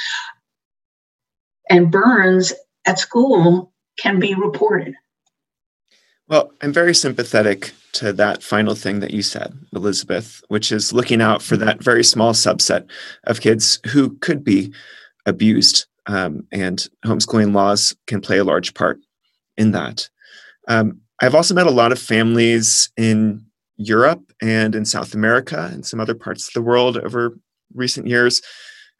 and burns at school can be reported.
Well, I'm very sympathetic to that final thing that you said, Elizabeth, which is looking out for that very small subset of kids who could be abused. Um, and homeschooling laws can play a large part in that. Um, I've also met a lot of families in Europe and in South America and some other parts of the world over recent years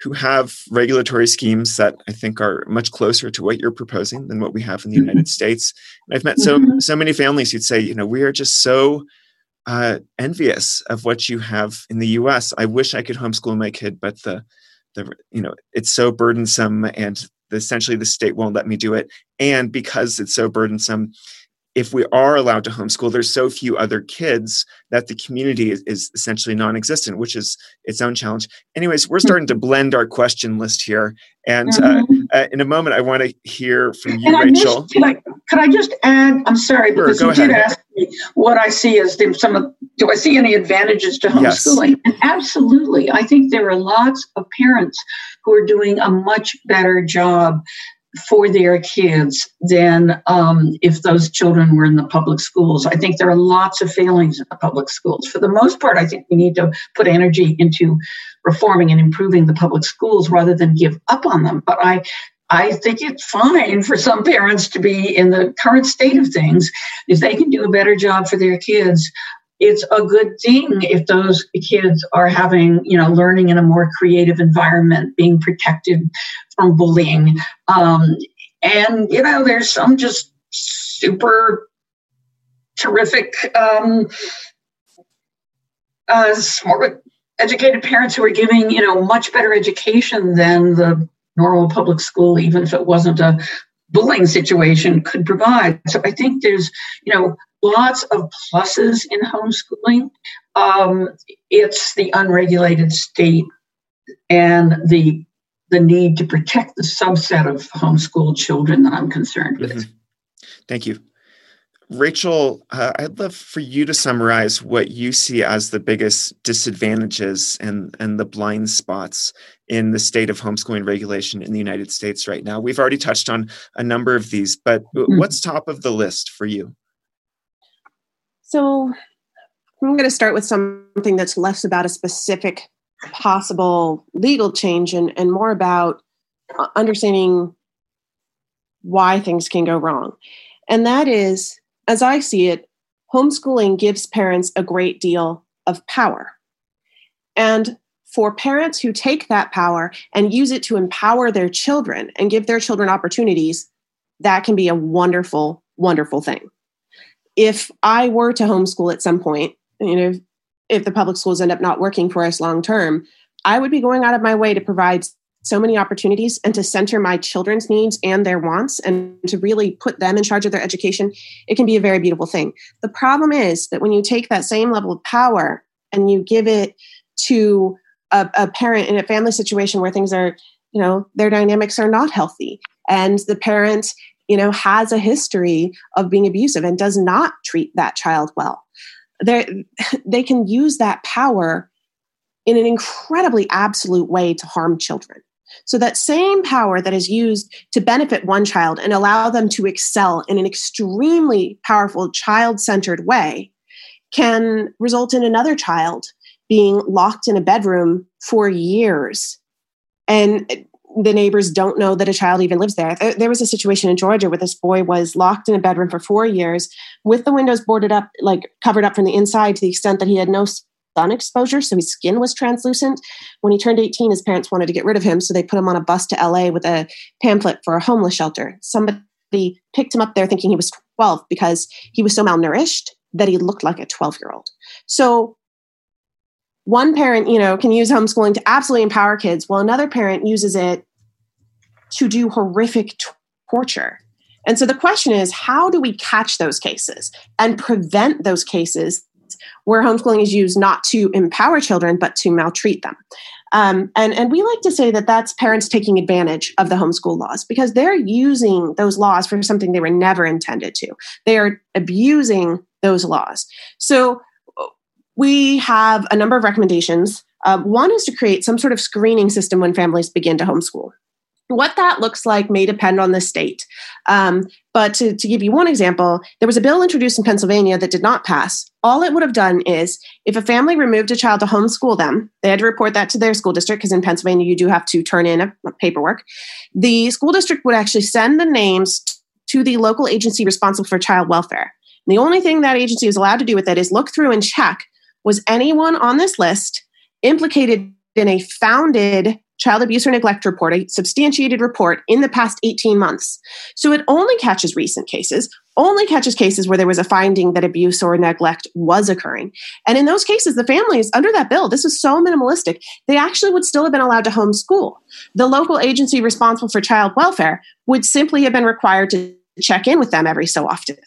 who have regulatory schemes that I think are much closer to what you're proposing than what we have in the United mm-hmm. States. And I've met so mm-hmm. so many families who'd say, you know, we are just so uh, envious of what you have in the U.S. I wish I could homeschool my kid, but the the you know it's so burdensome, and essentially the state won't let me do it. And because it's so burdensome, if we are allowed to homeschool, there's so few other kids that the community is, is, essentially non-existent, which is its own challenge. Anyways, we're starting to blend our question list here, and uh, mm-hmm. uh, uh, in a moment, I want to hear from you, and Rachel.
Missed, could, I, could I just add? I'm sorry sure, because you ahead. did ask me what I see as the, some of. Do I see any advantages to homeschooling? Yes. absolutely, I think there are lots of parents who are doing a much better job for their kids than um, if those children were in the public schools. I think there are lots of failings in the public schools. For the most part, I think we need to put energy into reforming and improving the public schools rather than give up on them. But I I think it's fine for some parents to be in the current state of things. If they can do a better job for their kids, it's a good thing if those kids are having, you know, learning in a more creative environment, being protected from bullying. Um, and, you know, there's some just super terrific, um, uh, smart, educated parents who are giving, you know, much better education than the normal public school, even if it wasn't a bullying situation, could provide. So I think there's, you know, lots of pluses in homeschooling. Um, it's the unregulated state and the the need to protect the subset of homeschooled children that I'm concerned with. Mm-hmm.
Thank you. Rachel, uh, I'd love for you to summarize what you see as the biggest disadvantages and, and the blind spots in the state of homeschooling regulation in the United States right now. We've already touched on a number of these, but mm-hmm. what's top of the list for you?
So, I'm going to start with something that's less about a specific possible legal change and, and more about uh, understanding why things can go wrong. And that is, as I see it, homeschooling gives parents a great deal of power. And for parents who take that power and use it to empower their children and give their children opportunities, that can be a wonderful, wonderful thing. If I were to homeschool at some point, you know, if the public schools end up not working for us long term, I would be going out of my way to provide so many opportunities and to center my children's needs and their wants and to really put them in charge of their education, it can be a very beautiful thing. The problem is that when you take that same level of power and you give it to a, a parent in a family situation where things are, you know, their dynamics are not healthy and the parent, you know, has a history of being abusive and does not treat that child well they can use that power in an incredibly absolute way to harm children. So, that same power that is used to benefit one child and allow them to excel in an extremely powerful child centered way can result in another child being locked in a bedroom for years and the neighbors don't know that a child even lives there. There was a situation in Georgia where this boy was locked in a bedroom for four years with the windows boarded up, like covered up from the inside to the extent that he had no sun exposure, so his skin was translucent. When he turned 18, his parents wanted to get rid of him, so they put him on a bus to LA with a pamphlet for a homeless shelter. Somebody picked him up there thinking he was 12 because he was so malnourished that he looked like a 12 year old. So one parent, you know, can use homeschooling to absolutely empower kids, while another parent uses it to do horrific torture. And so the question is, how do we catch those cases and prevent those cases where homeschooling is used not to empower children but to maltreat them? Um, and, and we like to say that that's parents taking advantage of the homeschool laws because they're using those laws for something they were never intended to. They are abusing those laws. So we have a number of recommendations. Uh, one is to create some sort of screening system when families begin to homeschool. What that looks like may depend on the state. Um, but to, to give you one example, there was a bill introduced in Pennsylvania that did not pass. All it would have done is if a family removed a child to homeschool them, they had to report that to their school district because in Pennsylvania you do have to turn in a, a paperwork. The school district would actually send the names to the local agency responsible for child welfare. And the only thing that agency is allowed to do with it is look through and check was anyone on this list implicated in a founded child abuse or neglect report, a substantiated report in the past 18 months. So it only catches recent cases, only catches cases where there was a finding that abuse or neglect was occurring. And in those cases, the families under that bill, this is so minimalistic, they actually would still have been allowed to homeschool. The local agency responsible for child welfare would simply have been required to check in with them every so often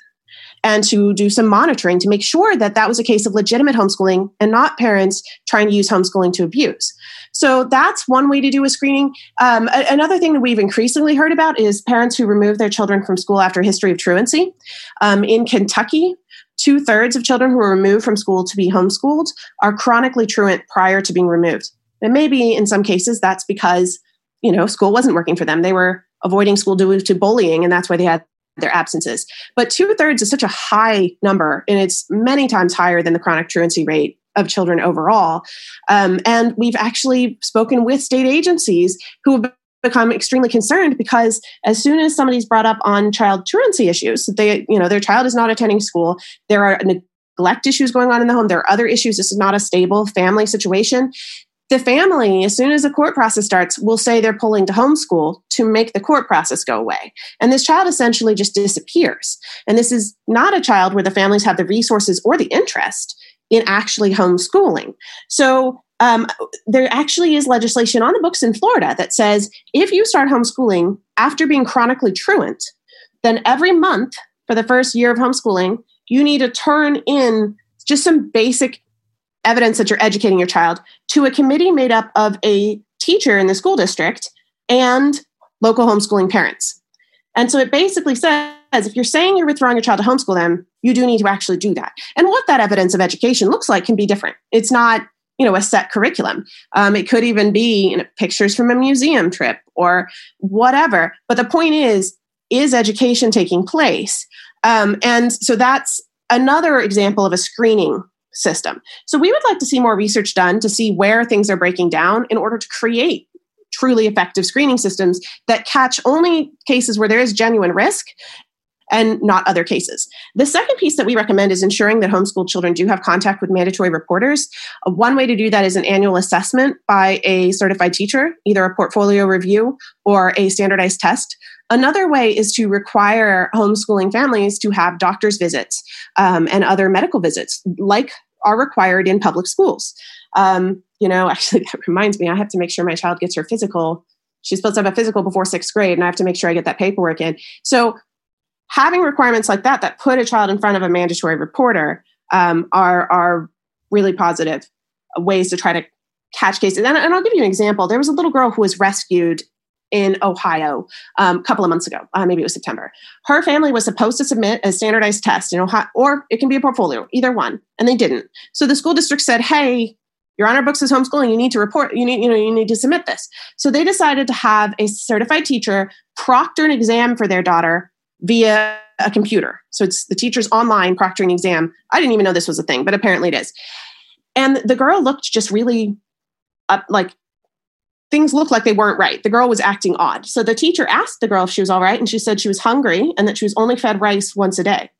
and to do some monitoring to make sure that that was a case of legitimate homeschooling and not parents trying to use homeschooling to abuse. So that's one way to do a screening. Um, a- another thing that we've increasingly heard about is parents who remove their children from school after a history of truancy. Um, in Kentucky, two thirds of children who are removed from school to be homeschooled are chronically truant prior to being removed. And maybe in some cases that's because you know school wasn't working for them. They were avoiding school due to bullying, and that's why they had their absences. But two thirds is such a high number, and it's many times higher than the chronic truancy rate of children overall. Um, and we've actually spoken with state agencies who have become extremely concerned because as soon as somebody's brought up on child truancy issues, they, you know, their child is not attending school, there are neglect issues going on in the home, there are other issues, this is not a stable family situation the family, as soon as the court process starts, will say they're pulling to homeschool to make the court process go away. And this child essentially just disappears. And this is not a child where the families have the resources or the interest in actually homeschooling. So um, there actually is legislation on the books in Florida that says if you start homeschooling after being chronically truant, then every month for the first year of homeschooling, you need to turn in just some basic evidence that you're educating your child to a committee made up of a teacher in the school district and local homeschooling parents. And so it basically says if you're saying you're withdrawing your child to homeschool them, you do need to actually do that. And what that evidence of education looks like can be different. It's not you know a set curriculum um, it could even be you know, pictures from a museum trip or whatever but the point is is education taking place um, and so that's another example of a screening system so we would like to see more research done to see where things are breaking down in order to create truly effective screening systems that catch only cases where there is genuine risk and not other cases. The second piece that we recommend is ensuring that homeschool children do have contact with mandatory reporters. Uh, one way to do that is an annual assessment by a certified teacher, either a portfolio review or a standardized test. Another way is to require homeschooling families to have doctor's visits um, and other medical visits, like are required in public schools. Um, you know, actually, that reminds me, I have to make sure my child gets her physical. She's supposed to have a physical before sixth grade, and I have to make sure I get that paperwork in. So having requirements like that that put a child in front of a mandatory reporter um, are are really positive ways to try to catch cases. And, and, I'll give you an example. There was a little girl who was rescued in Ohio um, a couple of months ago. Uh, maybe it was September. Her family was supposed to submit a standardized test in Ohio, or it can be a portfolio, either one, and they didn't. So the school district said, "Hey." You're on our books as homeschooling. You need to report. You need, you know, you need to submit this. So they decided to have a certified teacher proctor an exam for their daughter via a computer. So it's the teacher's online proctoring exam. I didn't even know this was a thing, but apparently it is. And the girl looked just really like things looked like they weren't right. The girl was acting odd. So the teacher asked the girl if she was all right, and she said she was hungry and that she was only fed rice once a day.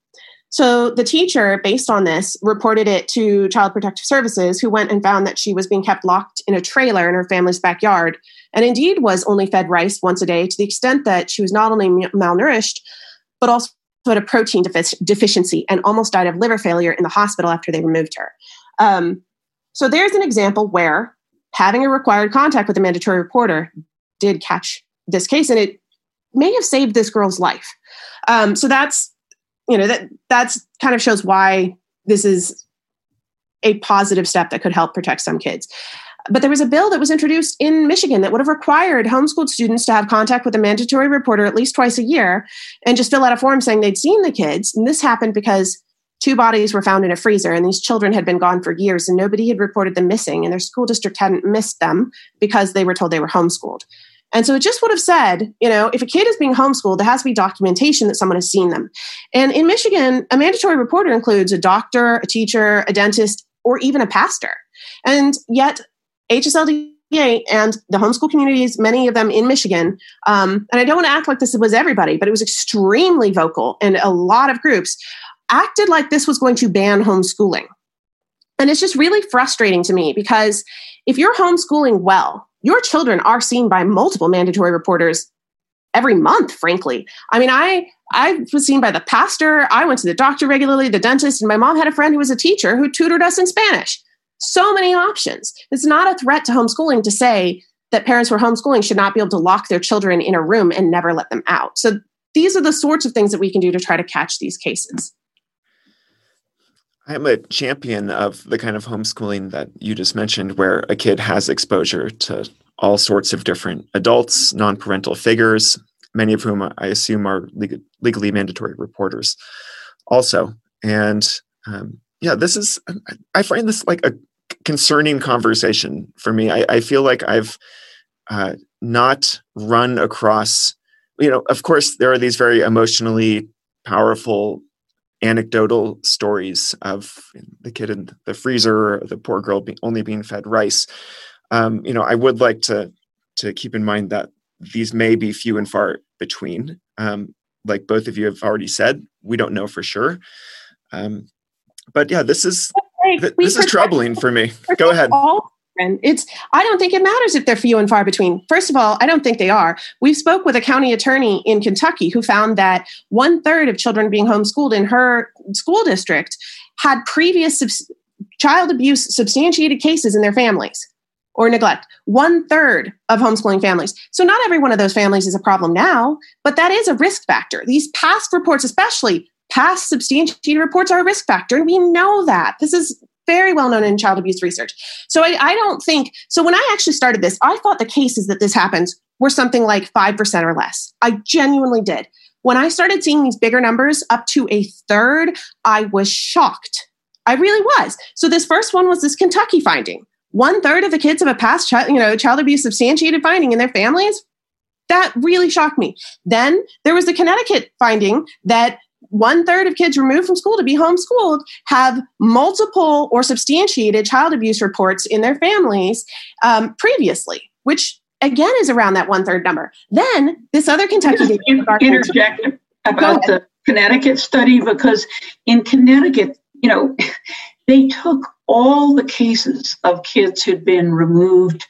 So the teacher, based on this, reported it to Child Protective Services, who went and found that she was being kept locked in a trailer in her family's backyard, and indeed was only fed rice once a day to the extent that she was not only malnourished, but also had a protein defic- deficiency and almost died of liver failure in the hospital after they removed her. Um, so there's an example where having a required contact with a mandatory reporter did catch this case, and it may have saved this girl's life. Um, so that's you know that that's kind of shows why this is a positive step that could help protect some kids. But there was a bill that was introduced in Michigan that would have required homeschooled students to have contact with a mandatory reporter at least twice a year and just fill out a form saying they'd seen the kids. And this happened because two bodies were found in a freezer and these children had been gone for years and nobody had reported them missing and their school district hadn't missed them because they were told they were homeschooled. And so it just would have said, you know, if a kid is being homeschooled, there has to be documentation that someone has seen them. And in Michigan, a mandatory reporter includes a doctor, a teacher, a dentist, or even a pastor. And yet HSLDA and the homeschool communities, many of them in Michigan, um, and I don't want to act like this was everybody, but it was extremely vocal, and a lot of groups acted like this was going to ban homeschooling. And it's just really frustrating to me because if you're homeschooling well, your children are seen by multiple mandatory reporters every month, frankly. I mean, I I was seen by the pastor, I went to the doctor regularly, the dentist, and my mom had a friend who was a teacher who tutored us in Spanish so many options. It's not a threat to homeschooling to say that parents who are homeschooling should not be able to lock their children in a room and never let them out. So these are the sorts of things that we can do to try to catch these cases.
I'm a champion of the kind of homeschooling that you just mentioned, where a kid has exposure to all sorts of different adults, non parental figures, many of whom I assume are legally mandatory reporters also. And um, yeah, this is, I find this like a concerning conversation for me. I, I feel like I've uh, not run across, you know, of course, there are these very emotionally powerful anecdotal stories of the kid in the freezer, the poor girl be, only being fed rice. Um, you know, I would like to to keep in mind that these may be few and far between. Um, like both of you have already said, we don't know for sure. Um, but yeah, this is this is troubling for me. Go ahead.
And it's I don't think it matters if they're few and far between. First of all, I don't think they are. We spoke with a county attorney in Kentucky who found that one third of children being homeschooled in her school district had previous child abuse substantiated cases in their families or neglect. One third of homeschooling families. So not every one of those families is a problem now, but that is a risk factor. These past reports, especially past substantiated reports are a risk factor. And we know that. This is very well known in child abuse research. So I, I don't think, so when I actually started this, I thought the cases that this happens were something like 5% or less. I genuinely did. When I started seeing these bigger numbers up to a third, I was shocked. I really was. So this first one was this Kentucky finding. One third of the kids have a past child, you know, child abuse substantiated finding in their families. That really shocked me. Then there was the Connecticut finding that one third of kids removed from school to be homeschooled have multiple or substantiated child abuse reports in their families um, previously, which again is around that one third number. Then this other Kentucky
interject about the Connecticut study because in Connecticut, you know, they took all the cases of kids who'd been removed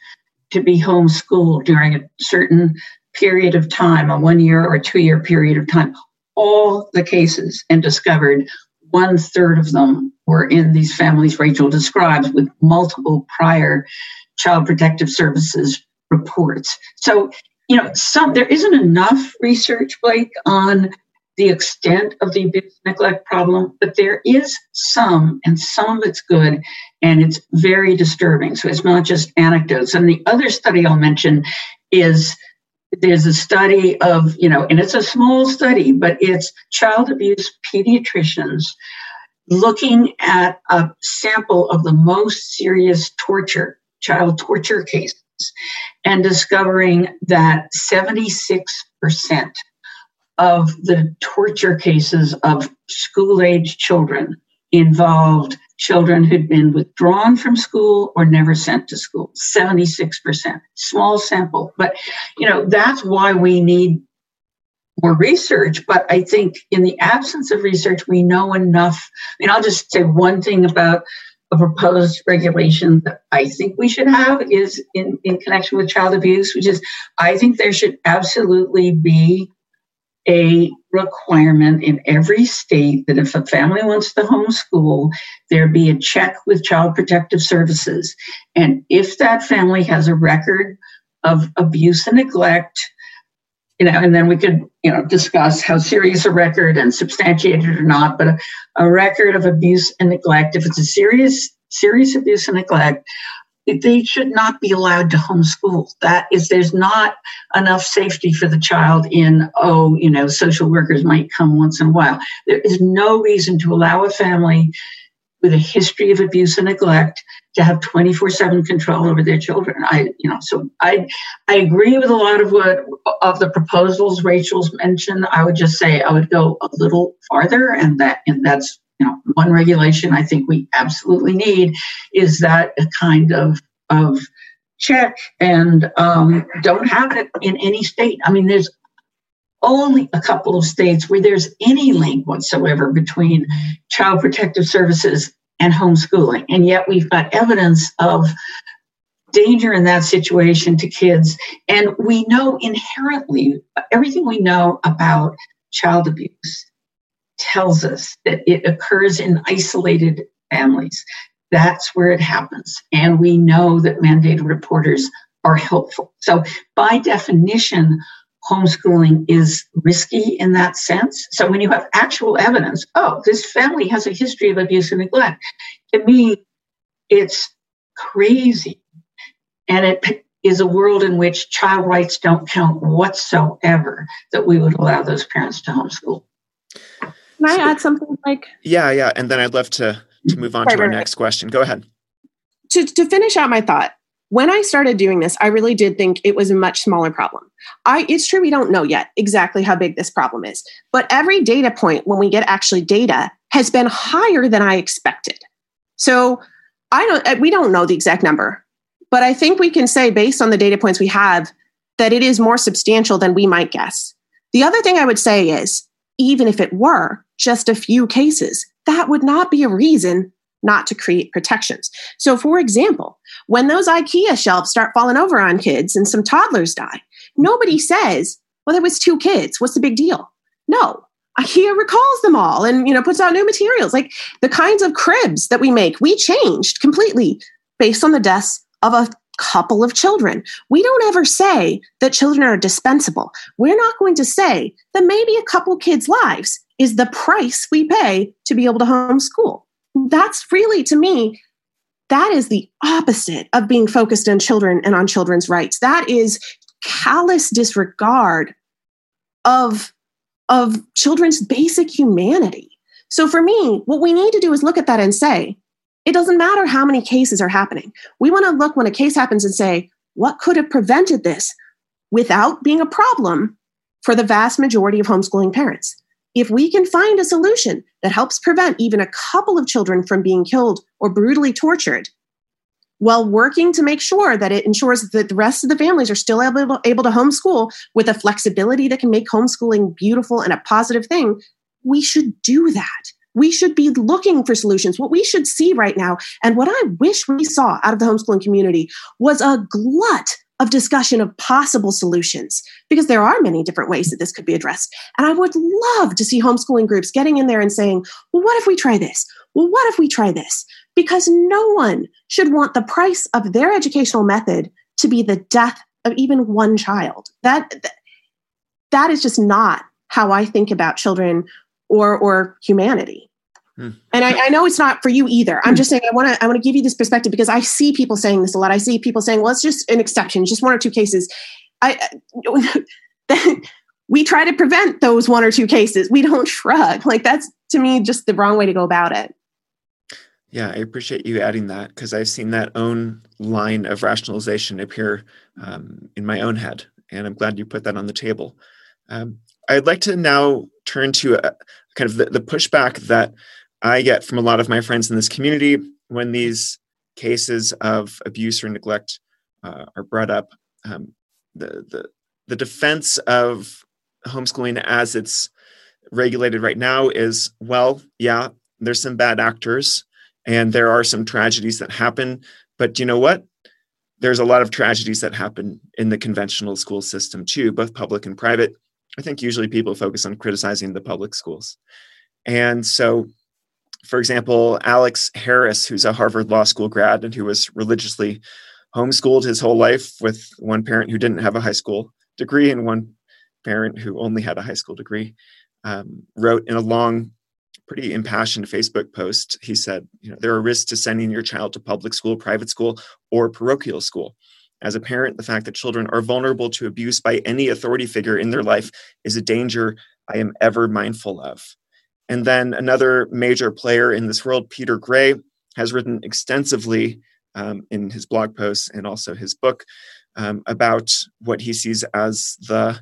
to be homeschooled during a certain period of time, a one year or two year period of time, all the cases and discovered one third of them were in these families Rachel describes with multiple prior child protective services reports. So, you know, some there isn't enough research, Blake, on the extent of the abuse neglect problem, but there is some, and some of it's good, and it's very disturbing. So it's not just anecdotes. And the other study I'll mention is there's a study of, you know, and it's a small study, but it's child abuse pediatricians looking at a sample of the most serious torture, child torture cases, and discovering that 76% of the torture cases of school age children involved children who'd been withdrawn from school or never sent to school. 76% small sample. But you know that's why we need more research. But i think in the absence of research we know enough. I mean i'll just say one thing about a proposed regulation that i think we should have is in, in connection with child abuse which is i think there should absolutely be a requirement in every state that if a family wants to homeschool, there be a check with Child Protective Services. And if that family has a record of abuse and neglect, you know, and then we could, you know, discuss how serious a record and substantiated or not, but a, a record of abuse and neglect, if it's a serious, serious abuse and neglect, they should not be allowed to homeschool. That is, there's not enough safety for the child in, oh, you know, social workers might come once in a while. There is no reason to allow a family with a history of abuse and neglect to have 24-7 control over their children. I, you know, so I I agree with a lot of what of the proposals Rachel's mentioned. I would just say I would go a little farther and that and that's you know, one regulation I think we absolutely need is that a kind of of check and um, don't have it in any state. I mean, there's only a couple of states where there's any link whatsoever between child protective services and homeschooling, and yet we've got evidence of danger in that situation to kids. And we know inherently everything we know about child abuse tells us that it occurs in isolated families. That's where it happens. And we know that mandated reporters are helpful. So, by definition, homeschooling is risky in that sense. So, when you have actual evidence, oh, this family has a history of abuse and neglect, to me, it's crazy. And it is a world in which child rights don't count whatsoever that we would allow those parents to homeschool.
Can I so, add something like?
Yeah, yeah. And then I'd love to, to move on right, to our right, next question. Go ahead.
To, to finish out my thought, when I started doing this, I really did think it was a much smaller problem. I, it's true we don't know yet exactly how big this problem is, but every data point when we get actually data has been higher than I expected. So I don't, uh, we don't know the exact number, but I think we can say based on the data points we have that it is more substantial than we might guess. The other thing I would say is, even if it were, just a few cases, that would not be a reason not to create protections. So, for example, when those IKEA shelves start falling over on kids and some toddlers die, nobody says, well, there was two kids. What's the big deal? No. IKEA recalls them all and you know puts out new materials. Like the kinds of cribs that we make, we changed completely based on the deaths of a couple of children. We don't ever say that children are dispensable. We're not going to say that maybe a couple kids' lives is the price we pay to be able to homeschool. That's really, to me, that is the opposite of being focused on children and on children's rights. That is callous disregard of, of children's basic humanity. So for me, what we need to do is look at that and say, it doesn't matter how many cases are happening. We want to look when a case happens and say, what could have prevented this without being a problem for the vast majority of homeschooling parents? If we can find a solution that helps prevent even a couple of children from being killed or brutally tortured, while working to make sure that it ensures that the rest of the families are still able, able to homeschool with a flexibility that can make homeschooling beautiful and a positive thing, we should do that. We should be looking for solutions. What we should see right now, and what I wish we saw out of the homeschooling community, was a glut of discussion of possible solutions because there are many different ways that this could be addressed. And I would love to see homeschooling groups getting in there and saying, well, what if we try this? Well, what if we try this? Because no one should want the price of their educational method to be the death of even one child. That, that is just not how I think about children or or humanity. Hmm. And I, I, know it's not for you either. I'm hmm. just saying I want to I want to give you this perspective because I see people saying this a lot. I see people saying, "Well, it's just an exception, just one or two cases." I we try to prevent those one or two cases. We don't shrug. Like that's to me just the wrong way to go about it.
Yeah, I appreciate you adding that because I've seen that own line of rationalization appear um, in my own head, and I'm glad you put that on the table. Um, I'd like to now turn to a, kind of the, the pushback that I get from a lot of my friends in this community when these cases of abuse or neglect uh, are brought up. Um, the, the, the defense of homeschooling as it's regulated right now is well, yeah, there's some bad actors and there are some tragedies that happen, but you know what? There's a lot of tragedies that happen in the conventional school system too, both public and private. I think usually people focus on criticizing the public schools. And so, for example, Alex Harris, who's a Harvard Law School grad and who was religiously homeschooled his whole life with one parent who didn't have a high school degree and one parent who only had a high school degree, um, wrote in a long, pretty impassioned Facebook post. He said, "You know, there are risks to sending your child to public school, private school, or parochial school. As a parent, the fact that children are vulnerable to abuse by any authority figure in their life is a danger I am ever mindful of. And then another major player in this world, Peter Gray, has written extensively um, in his blog posts and also his book um, about what he sees as the,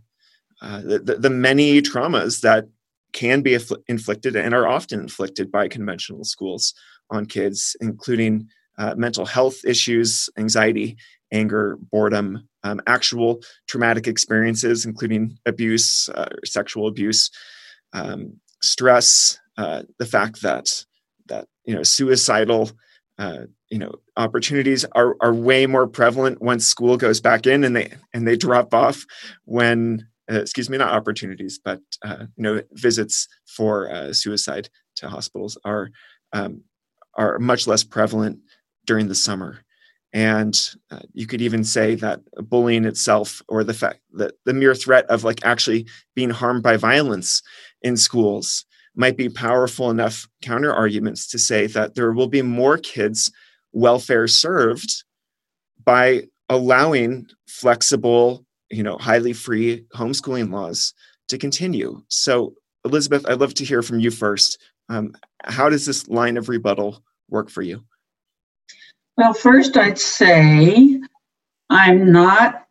uh, the, the many traumas that can be inflicted and are often inflicted by conventional schools on kids, including uh, mental health issues, anxiety, anger, boredom, um, actual traumatic experiences, including abuse, uh, sexual abuse, um, stress, uh, the fact that that you know suicidal uh, you know opportunities are are way more prevalent once school goes back in, and they and they drop off when uh, excuse me, not opportunities, but uh, you know visits for uh, suicide to hospitals are um, are much less prevalent during the summer. And uh, you could even say that bullying itself, or the fact that the mere threat of like actually being harmed by violence in schools, might be powerful enough counter arguments to say that there will be more kids' welfare served by allowing flexible, you know, highly free homeschooling laws to continue. So, Elizabeth, I'd love to hear from you first. Um, how does this line of rebuttal work for you?
Well, first, I'd say I'm not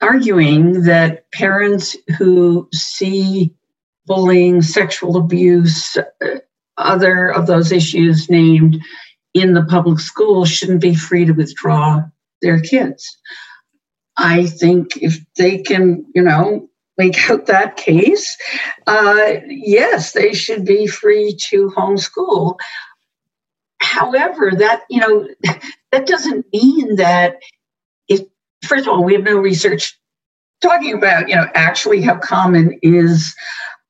arguing that parents who see bullying, sexual abuse, uh, other of those issues named in the public schools shouldn't be free to withdraw their kids. I think if they can, you know, make out that case, uh, yes, they should be free to homeschool. However, that you know that doesn't mean that if first of all we have no research talking about you know actually how common is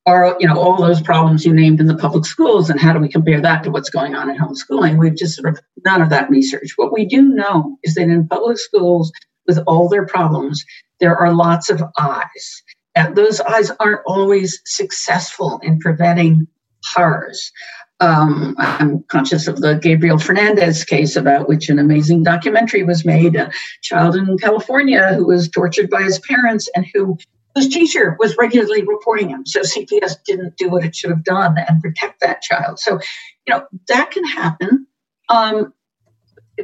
are you know all those problems you named in the public schools and how do we compare that to what's going on in homeschooling? We've just sort of none of that research. What we do know is that in public schools with all their problems there are lots of eyes. And those eyes aren't always successful in preventing horrors Um, I'm conscious of the Gabriel Fernandez case, about which an amazing documentary was made. A child in California who was tortured by his parents and who whose teacher was regularly reporting him. So CPS didn't do what it should have done and protect that child. So, you know, that can happen. Um,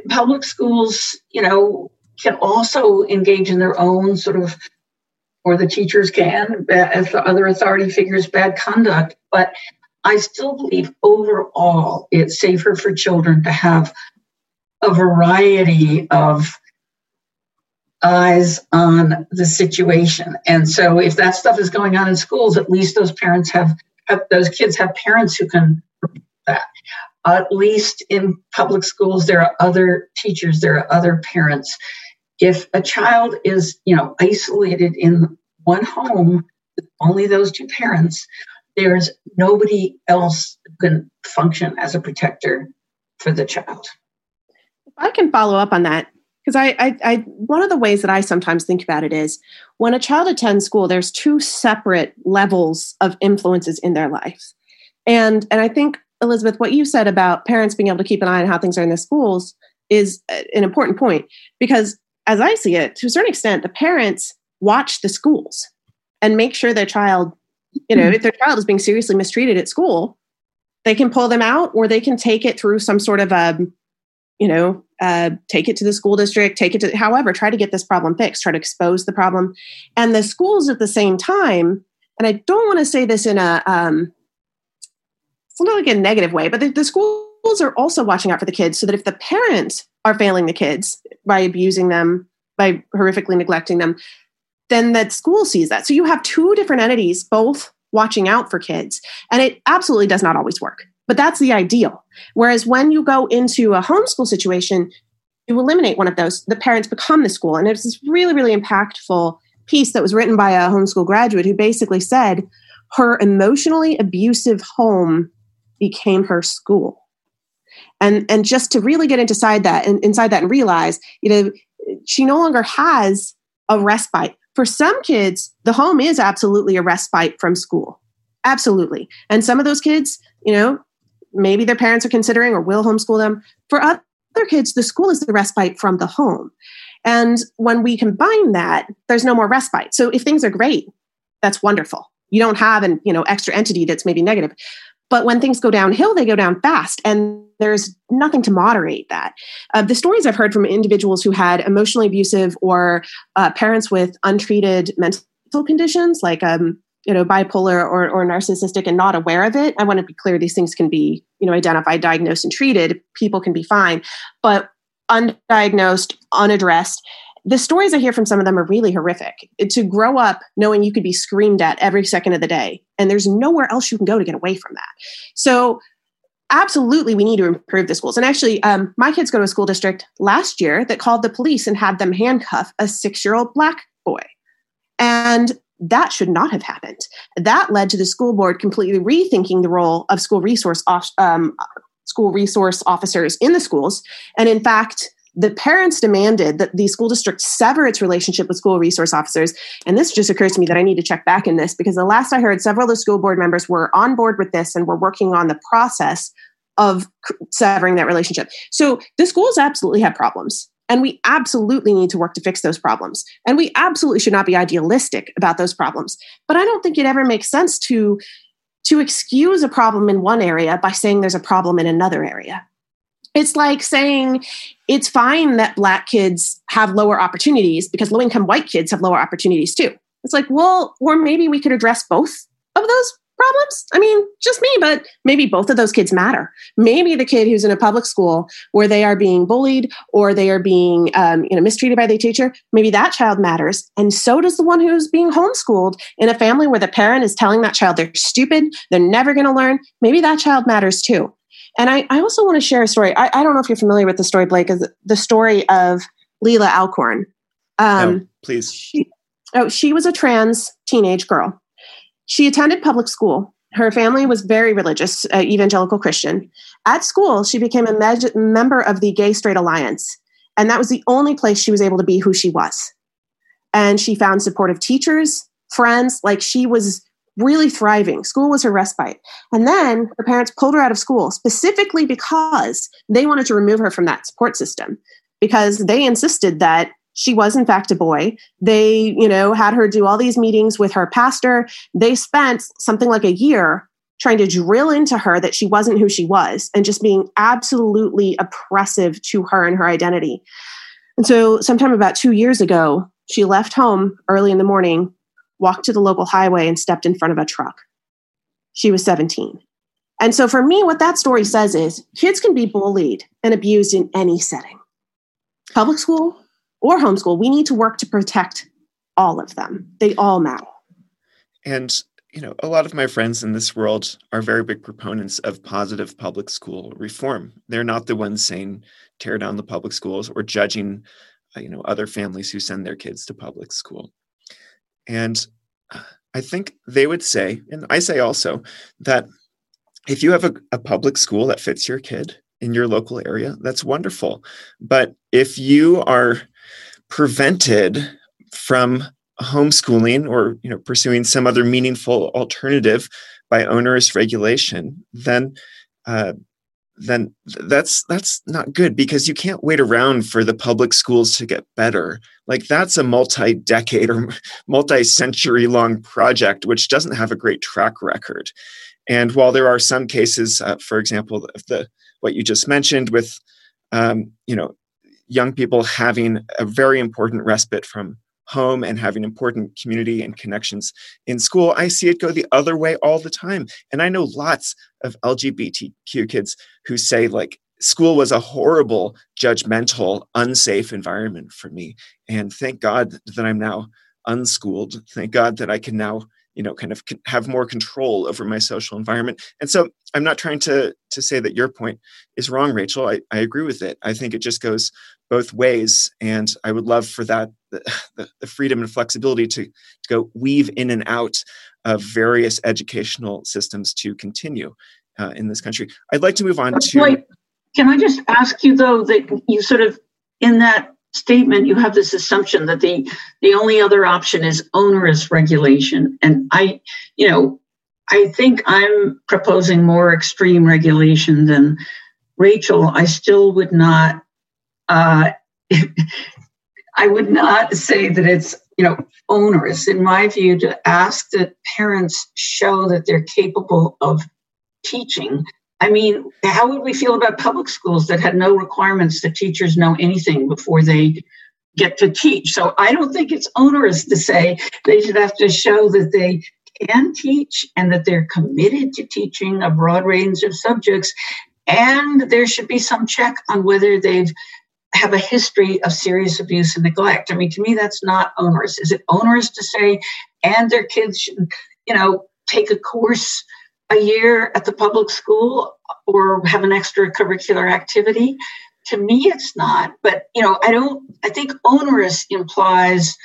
public schools, you know, can also engage in their own sort of, or the teachers can, as the other authority figures, bad conduct. But I still believe overall it's safer for children to have a variety of eyes on the situation. And so if that stuff is going on in schools, at least those parents have, have those kids have parents who can that. At least in public schools, there are other teachers, there are other parents. If a child is, you know, isolated in one home, only those two parents, there's nobody else who can function as a protector for the child.
If I can follow up on that, because I, I, I, one of the ways that I sometimes think about it is when a child attends school, there's two separate levels of influences in their lives, and and I think Elizabeth, what you said about parents being able to keep an eye on how things are in the schools is an important point because, as I see it, to a certain extent, the parents watch the schools and make sure their child, you know, mm-hmm. if their child is being seriously mistreated at school, they can pull them out or they can take it through some sort of a, um, you know, uh, take it to the school district, take it to, however, try to get this problem fixed, try to expose the problem. And the schools at the same time, and I don't want to say this in a, um, not like a negative way, but the, the schools are also watching out for the kids so that if the parents are failing the kids by abusing them, by horrifically neglecting them, then the school sees that. So you have two different entities both watching out for kids. And it absolutely does not always work, but that's the ideal. Whereas when you go into a homeschool situation, you eliminate one of those, the parents become the school. And it's this really, really impactful piece that was written by a homeschool graduate who basically said her emotionally abusive home became her school. And, and just to really get inside that and inside that and realize, you know, she no longer has a respite. For some kids, the home is absolutely a respite from school. Absolutely. And some of those kids, you know, maybe their parents are considering or will homeschool them. For other kids, the school is the respite from the home. And when we combine that, there's no more respite. So if things are great, that's wonderful. You don't have an, you know, extra entity that's maybe negative. But when things go downhill, they go down fast. And there's nothing to moderate that. Uh, the stories I've heard from individuals who had emotionally abusive or uh, parents with untreated mental conditions, like um, you know bipolar or, or narcissistic, and not aware of it. I want to be clear; these things can be you know identified, diagnosed, and treated. People can be fine, but undiagnosed, unaddressed, the stories I hear from some of them are really horrific. To grow up knowing you could be screamed at every second of the day, and there's nowhere else you can go to get away from that. So, absolutely, we need to improve the schools. And actually, um, my kids go to a school district last year that called the police and had them handcuff a six year old black boy. And that should not have happened. That led to the school board completely rethinking the role of school resource um, school resource officers in the schools, and in fact the parents demanded that the school district sever its relationship with school resource officers. And this just occurs to me that I need to check back in this because the last I heard, several of the school board members were on board with this and were working on the process of severing that relationship. So the schools absolutely have problems. And we absolutely need to work to fix those problems. And we absolutely should not be idealistic about those problems. But I don't think it ever makes sense to to excuse a problem in one area by saying there's a problem in another area. It's like saying it's fine that black kids have lower opportunities because low income white kids have lower opportunities too. It's like, well, or maybe we could address both of those problems. I mean, just me, but maybe both of those kids matter. Maybe the kid who's in a public school where they are being bullied or they are being, um, you know, mistreated by the teacher, maybe that child matters, and so does the one who's being homeschooled in a family where the parent is telling that child they're stupid, they're never going to learn. Maybe that child matters too. And I, I also want to share a story. I, I don't know if you're familiar with the story, Blake, is the story of Leelah Alcorn.
Um, no, please.
She, oh, she was a trans teenage girl. She attended public school. Her family was very religious, uh, evangelical Christian. At school, she became a me- member of the Gay Straight Alliance, and that was the only place she was able to be who she was. And she found supportive teachers, friends. Like she was really thriving. School was her respite. And then her parents pulled her out of school specifically because they wanted to remove her from that support system because they insisted that she was in fact a boy. They, you know, had her do all these meetings with her pastor. They spent something like a year trying to drill into her that she wasn't who she was and just being absolutely oppressive to her and her identity. And so, sometime about two years ago, she left home early in the morning, walked to the local highway, and stepped in front of a truck. She was 17. And so, for me, what that story says is kids can be bullied and abused in any setting public school or homeschool. We need to work to protect all of them, they all matter.
And you know, a lot of my friends in this world are very big proponents of positive public school reform. They're not the ones saying tear down the public schools or judging, uh, you know, other families who send their kids to public school. And I think they would say, and I say also, that if you have a, a public school that fits your kid in your local area, that's wonderful. But if you are prevented from homeschooling or you know pursuing some other meaningful alternative by onerous regulation, then uh, then that's that's not good because you can't wait around for the public schools to get better. Like that's a multi-decade or multi-century long project which doesn't have a great track record. And while there are some cases, uh, for example, of the what you just mentioned with um, you know young people having a very important respite from home and having important community and connections in school. I see it go the other way all the time. And I know lots of LGBTQ kids who say, like, school was a horrible, judgmental, unsafe environment for me. And thank God that I'm now unschooled. Thank God that I can now you know kind of have more control over my social environment and so i'm not trying to to say that your point is wrong rachel i, I agree with it i think it just goes both ways and i would love for that the, the freedom and flexibility to, to go weave in and out of various educational systems to continue uh, in this country. I'd like to move on to
Wait, can i just ask you though that you sort of in that statement you have this assumption that the the only other option is onerous regulation. And i you know i think i'm proposing more extreme regulation than rachel. I still would not uh, i would not say that it's you know onerous in my view to ask that parents show that they're capable of teaching I mean, how would we feel about public schools that had no requirements that teachers know anything before they get to teach? So I don't think it's onerous to say they should have to show that they can teach and that they're committed to teaching a broad range of subjects. And there should be some check on whether they've have a history of serious abuse and neglect. I mean, to me, that's not onerous. Is it onerous to say, and their kids should, you know, take a course a year at the public school or have an extracurricular activity. To me, it's not. But, you know, I don't, I think onerous implies,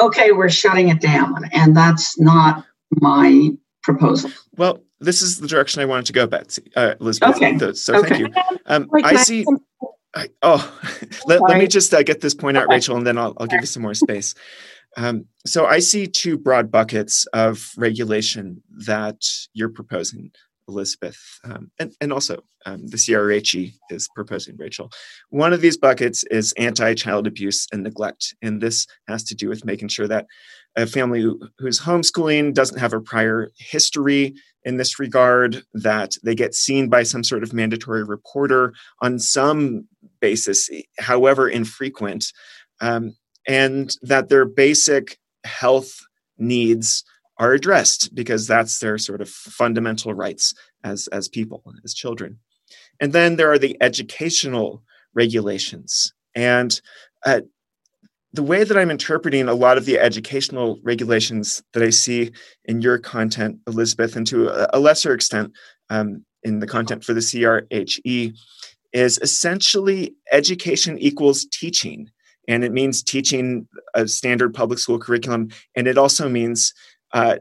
okay, we're shutting it down. And that's not my proposal.
Well, this is the direction I wanted to go, Betsy, uh, Elizabeth.
Okay.
So okay. thank you. Um, I see. I, oh, let, let, me just uh, get this point out, Rachel, and then I'll, I'll give you some more space. Um, so I see two broad buckets of regulation that you're proposing, Elizabeth, um, and, and also um, the CRHE is proposing, Rachel. One of these buckets is anti child abuse and neglect. And this has to do with making sure that a family who, who's homeschooling doesn't have a prior history in this regard, that they get seen by some sort of mandatory reporter on some basis, however infrequent. Um, and that their basic health needs are addressed because that's their sort of fundamental rights as, as people, as children. And then there are the educational regulations. And uh, the way that I'm interpreting a lot of the educational regulations that I see in your content, Elizabeth, and to a, lesser extent um, in the content for the CRHE, is essentially education equals teaching. And it means teaching a standard public school curriculum. And it also means uh,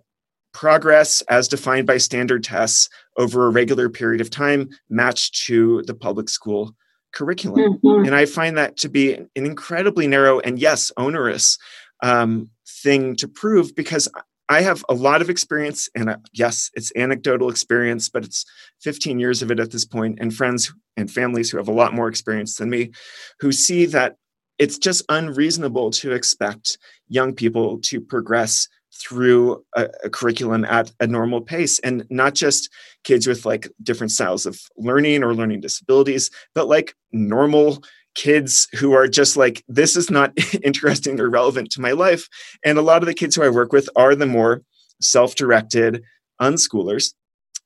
progress as defined by standard tests over a regular period of time matched to the public school curriculum. Mm-hmm. and i find that to be an incredibly narrow and yes onerous um, thing to prove because I have a lot of experience, and uh, yes, it's anecdotal experience, but it's 15 years of it at this point, and friends and families who have a lot more experience than me who see that it's just unreasonable to expect young people to progress through a, a, curriculum at a normal pace and not just kids with like different styles of learning or learning disabilities but like normal kids who are just like this is not interesting or relevant to my life and a lot of the kids who i work with are the more self-directed unschoolers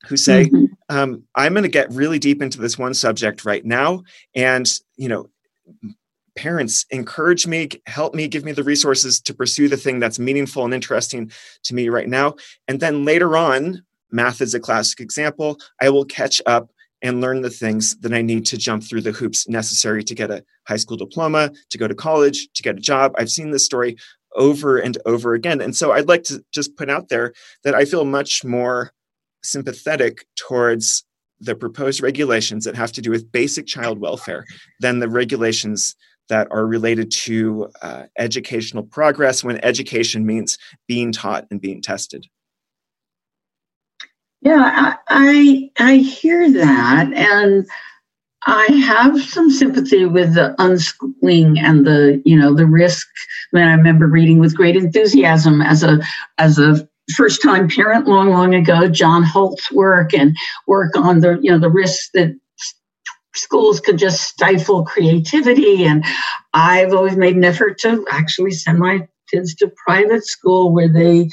who say mm-hmm. um, i'm going to get really deep into this one subject right now and you know parents encourage me help me give me the resources to pursue the thing that's meaningful and interesting to me right now and then later on math is a classic example i will catch up and learn the things that i need to jump through the hoops necessary to get a high school diploma to go to college to get a job i've seen this story over and over again and so i'd like to just put out there that i feel much more sympathetic towards the proposed regulations that have to do with basic child welfare than the regulations that are related to uh, educational progress when education means being taught and being tested.
Yeah, I I hear that, and I have some sympathy with the unschooling and the you know the risk. I, mean, I remember reading with great enthusiasm as a as a first time parent long long ago John Holt's work and work on the you know the risks that schools could just stifle creativity. And I've always made an effort to actually send my kids to private school where they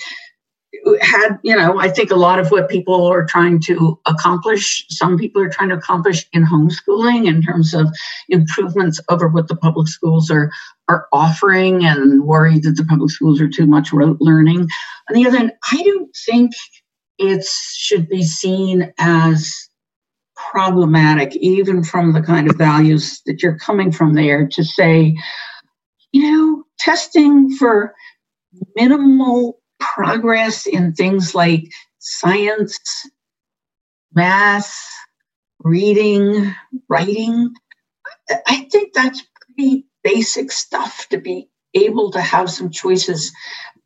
had, you know, I think a lot of what people are trying to accomplish, some people are trying to accomplish in homeschooling in terms of improvements over what the public schools are are offering and worried that the public schools are too much rote learning. On the other hand, I don't think it should be seen as problematic, even from the kind of values that you're coming from there, to say, you know, testing for minimal progress in things like science, math, reading, writing. I think that's pretty basic stuff to be able to have some choices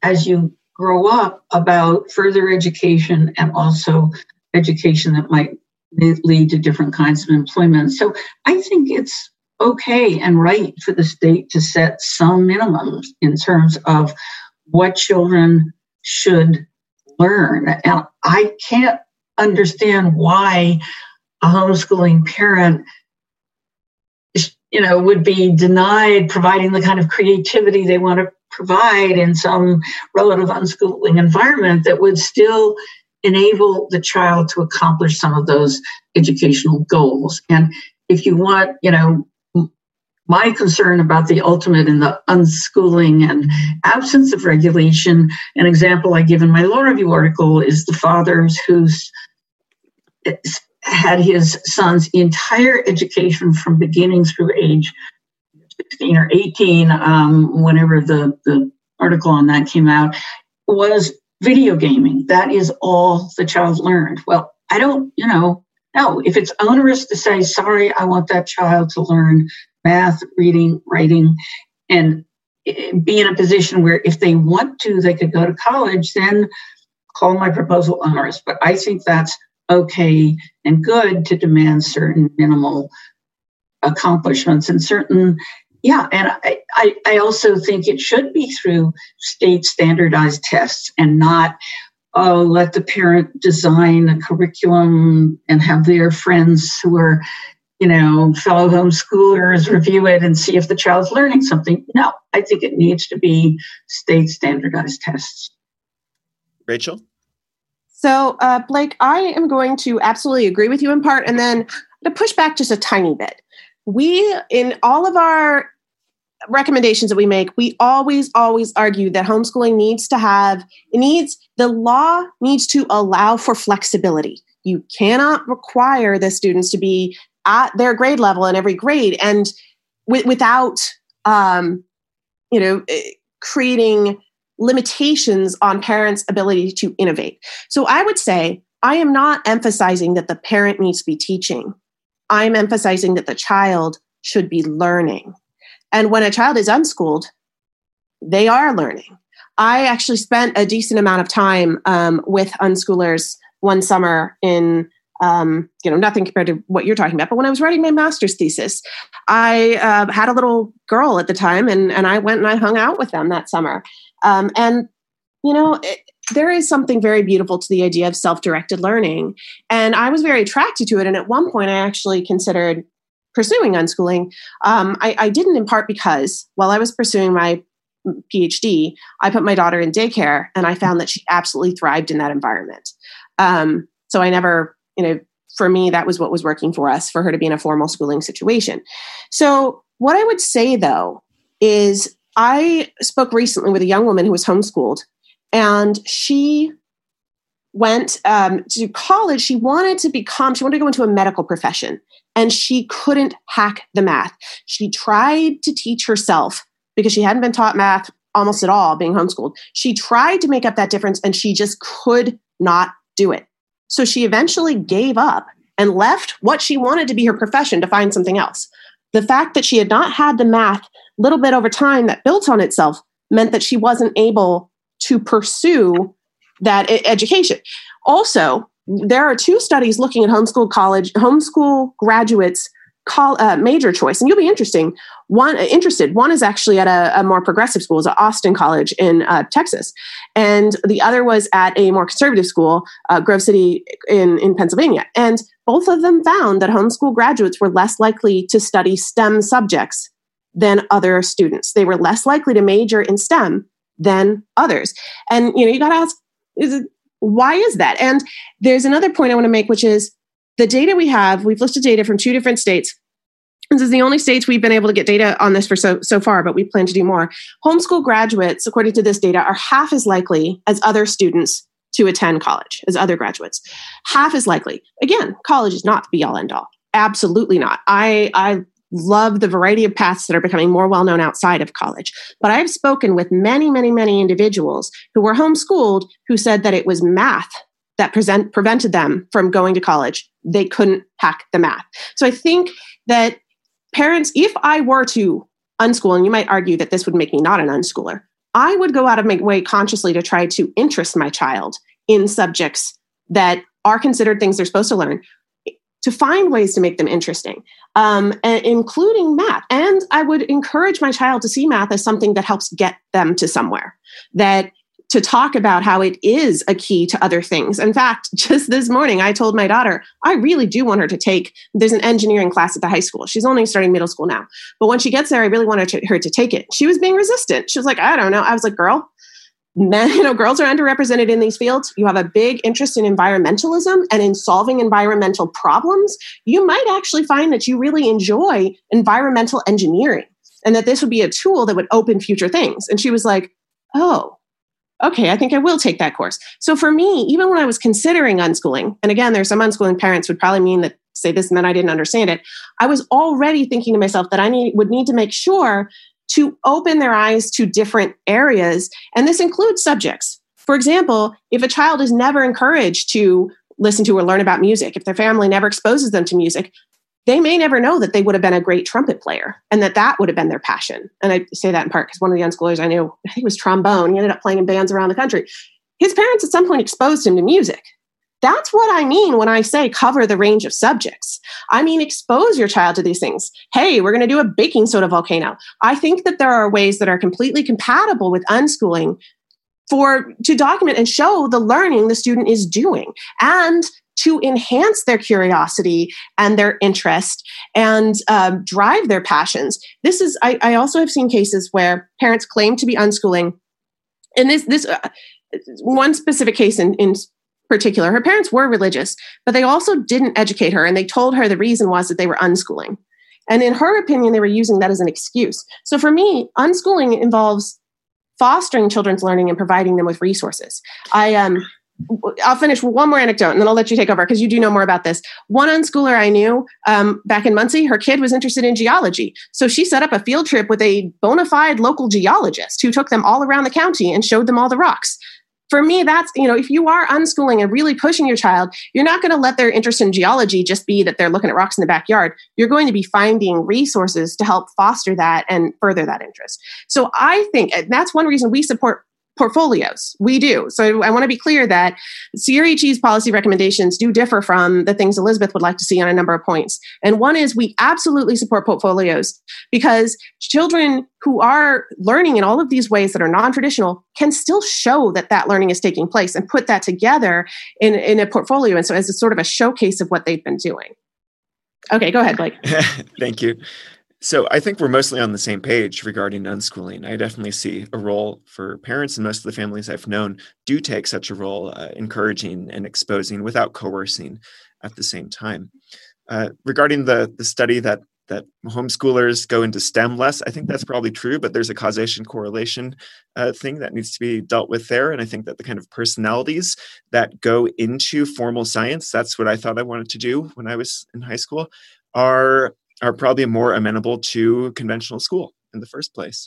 as you grow up about further education and also education that might lead to different kinds of employment. So I think it's okay and right for the state to set some minimums in terms of what children should learn. And I can't understand why a homeschooling parent you know would be denied providing the kind of creativity they want to provide in some relative unschooling environment that would still enable the child to accomplish some of those educational goals. And if you want, you know, my concern about the ultimate in the unschooling and absence of regulation, an example I give in my law review article is the fathers who's had his son's entire education from beginning through age 16 or 18, um, whenever the, the article on that came out, was video gaming. That is all the child learned. Well, I don't, you know, no, if it's onerous to say, sorry, I want that child to learn math, reading, writing, and be in a position where if they want to, they could go to college, then call my proposal onerous. But I think that's okay and good to demand certain minimal accomplishments and certain yeah, and I, I, I also think it should be through state standardized tests and not oh, let the parent design a curriculum and have their friends who are, you know, fellow homeschoolers review it and see if the child's learning something. No, I think it needs to be state standardized tests.
Rachel?
So, uh, Blake, I am going to absolutely agree with you in part, and then to push back just a tiny bit we in all of our recommendations that we make we always always argue that homeschooling needs to have it needs the law needs to allow for flexibility. You cannot require the students to be at their grade level in every grade and w- without um, you know eh, creating limitations on parents ability to innovate. So i would say i am not emphasizing that the parent needs to be teaching. I'm emphasizing that the child should be learning. And when a child is unschooled, they are learning. I actually spent a decent amount of time um, with unschoolers one summer in um, you know, nothing compared to what you're talking about. But when I was writing my master's thesis, I uh, had a little girl at the time, and and I went and I hung out with them that summer. Um, and you know, it, there is something very beautiful to the idea of self-directed learning, and I was very attracted to it. And at one point, I actually considered pursuing unschooling. Um, I, I didn't in part because while I was pursuing my PhD, I put my daughter in daycare, and I found that she absolutely thrived in that environment. Um, so I never you know, for me, that was what was working for us for her to be in a formal schooling situation. So, what I would say though is I spoke recently with a young woman who was homeschooled, and she went um, to college. She wanted to become, she wanted to go into a medical profession, and she couldn't hack the math. She tried to teach herself because she hadn't been taught math almost at all being homeschooled. She tried to make up that difference, and she just could not do it. So she eventually gave up and left what she wanted to be her profession to find something else. The fact that she had not had the math little bit over time that built on itself meant that she wasn't able to pursue that education. Also, there are two studies looking at homeschool college, homeschool graduates call, uh, major choice, and you'll be interesting. One uh, interested. One is actually at a, a more progressive school, it's at Austin College in uh, Texas, and the other was at a more conservative school, uh, Grove City in in Pennsylvania. And both of them found that homeschool graduates were less likely to study STEM subjects than other students. They were less likely to major in STEM than others. And you know, you got to ask, is it, why is that? And there's another point I want to make, which is the data we have, we've listed data from two different states. This is the only states we've been able to get data on this for so, so far, but we plan to do more. Homeschool graduates, according to this data, are half as likely as other students to attend college, as other graduates. Half as likely. Again, college is not the be all end all. Absolutely not. I, I love the variety of paths that are becoming more well known outside of college. But I've spoken with many, many, many individuals who were homeschooled who said that it was math that present, prevented them from going to college. They couldn't hack the math. So I think that parents, if I were to unschool, and you might argue that this would make me not an unschooler, I would go out of my way consciously to try to interest my child in subjects that are considered things they're supposed to learn to find ways to make them interesting, um, including math. And I would encourage my child to see math as something that helps get them to somewhere, that to talk about how it is a key to other things. In fact, just this morning, I told my daughter, I really do want her to take, there's an engineering class at the high school. She's only starting middle school now. But when she gets there, I really want her to, her to take it. She was being resistant. She was like, I don't know. I was like, girl, men, you know, girls are underrepresented in these fields. You have a big interest in environmentalism and in solving environmental problems. You might actually find that you really enjoy environmental engineering and that this would be a tool that would open future things. And she was like, oh, okay, I think I will take that course. So for me, even when I was considering unschooling, and again, there's some unschooling parents would probably mean that say this meant I didn't understand it. I was already thinking to myself that I need, would need to make sure to open their eyes to different areas. And this includes subjects. For example, if a child is never encouraged to listen to or learn about music, if their family never exposes them to music, they may never know that they would have been a great trumpet player and that that would have been their passion. And I say that in part because one of the unschoolers I knew, I think it was trombone. He ended up playing in bands around the country. His parents at some point exposed him to music. That's what I mean when I say cover the range of subjects. I mean, expose your child to these things. Hey, we're going to do a baking soda volcano. I think that there are ways that are completely compatible with unschooling for to document and show the learning the student is doing and to enhance their curiosity and their interest and um, drive their passions. This is, I, I, also have seen cases where parents claim to be unschooling. And this, this, uh, one specific case in, in particular, her parents were religious, but they also didn't educate her. And they told her the reason was that they were unschooling. And in her opinion, they were using that as an excuse. So for me, unschooling involves fostering children's learning and providing them with resources. I um, I'll finish one more anecdote and then I'll let you take over because you do know more about this. One unschooler I knew um, back in Muncie, her kid was interested in geology. So she set up a field trip with a bona fide local geologist who took them all around the county and showed them all the rocks. For me, that's, you know, if you are unschooling and really pushing your child, you're not going to let their interest in geology just be that they're looking at rocks in the backyard. You're going to be finding resources to help foster that and further that interest. So I think that's one reason we support portfolios. We do. So I want to be clear that CRHE's policy recommendations do differ from the things Elizabeth would like to see on a number of points. And one is we absolutely support portfolios because children who are learning in all of these ways that are non-traditional can still show that that learning is taking place and put that together in, in a portfolio. And so as a sort of a showcase of what they've been doing. Okay, go ahead, Blake.
Thank you. So I think we're mostly on the same page regarding unschooling. I definitely see a role for parents, and most of the families I've known do take such a role, uh, encouraging and exposing without coercing at the same time. Uh, regarding the the study that that homeschoolers go into STEM less, I think that's probably true, but there's a causation correlation uh, thing that needs to be dealt with there. And I think that the kind of personalities that go into formal science, that's what I thought I wanted to do when I was in high school, are are probably more amenable to conventional school in the first place.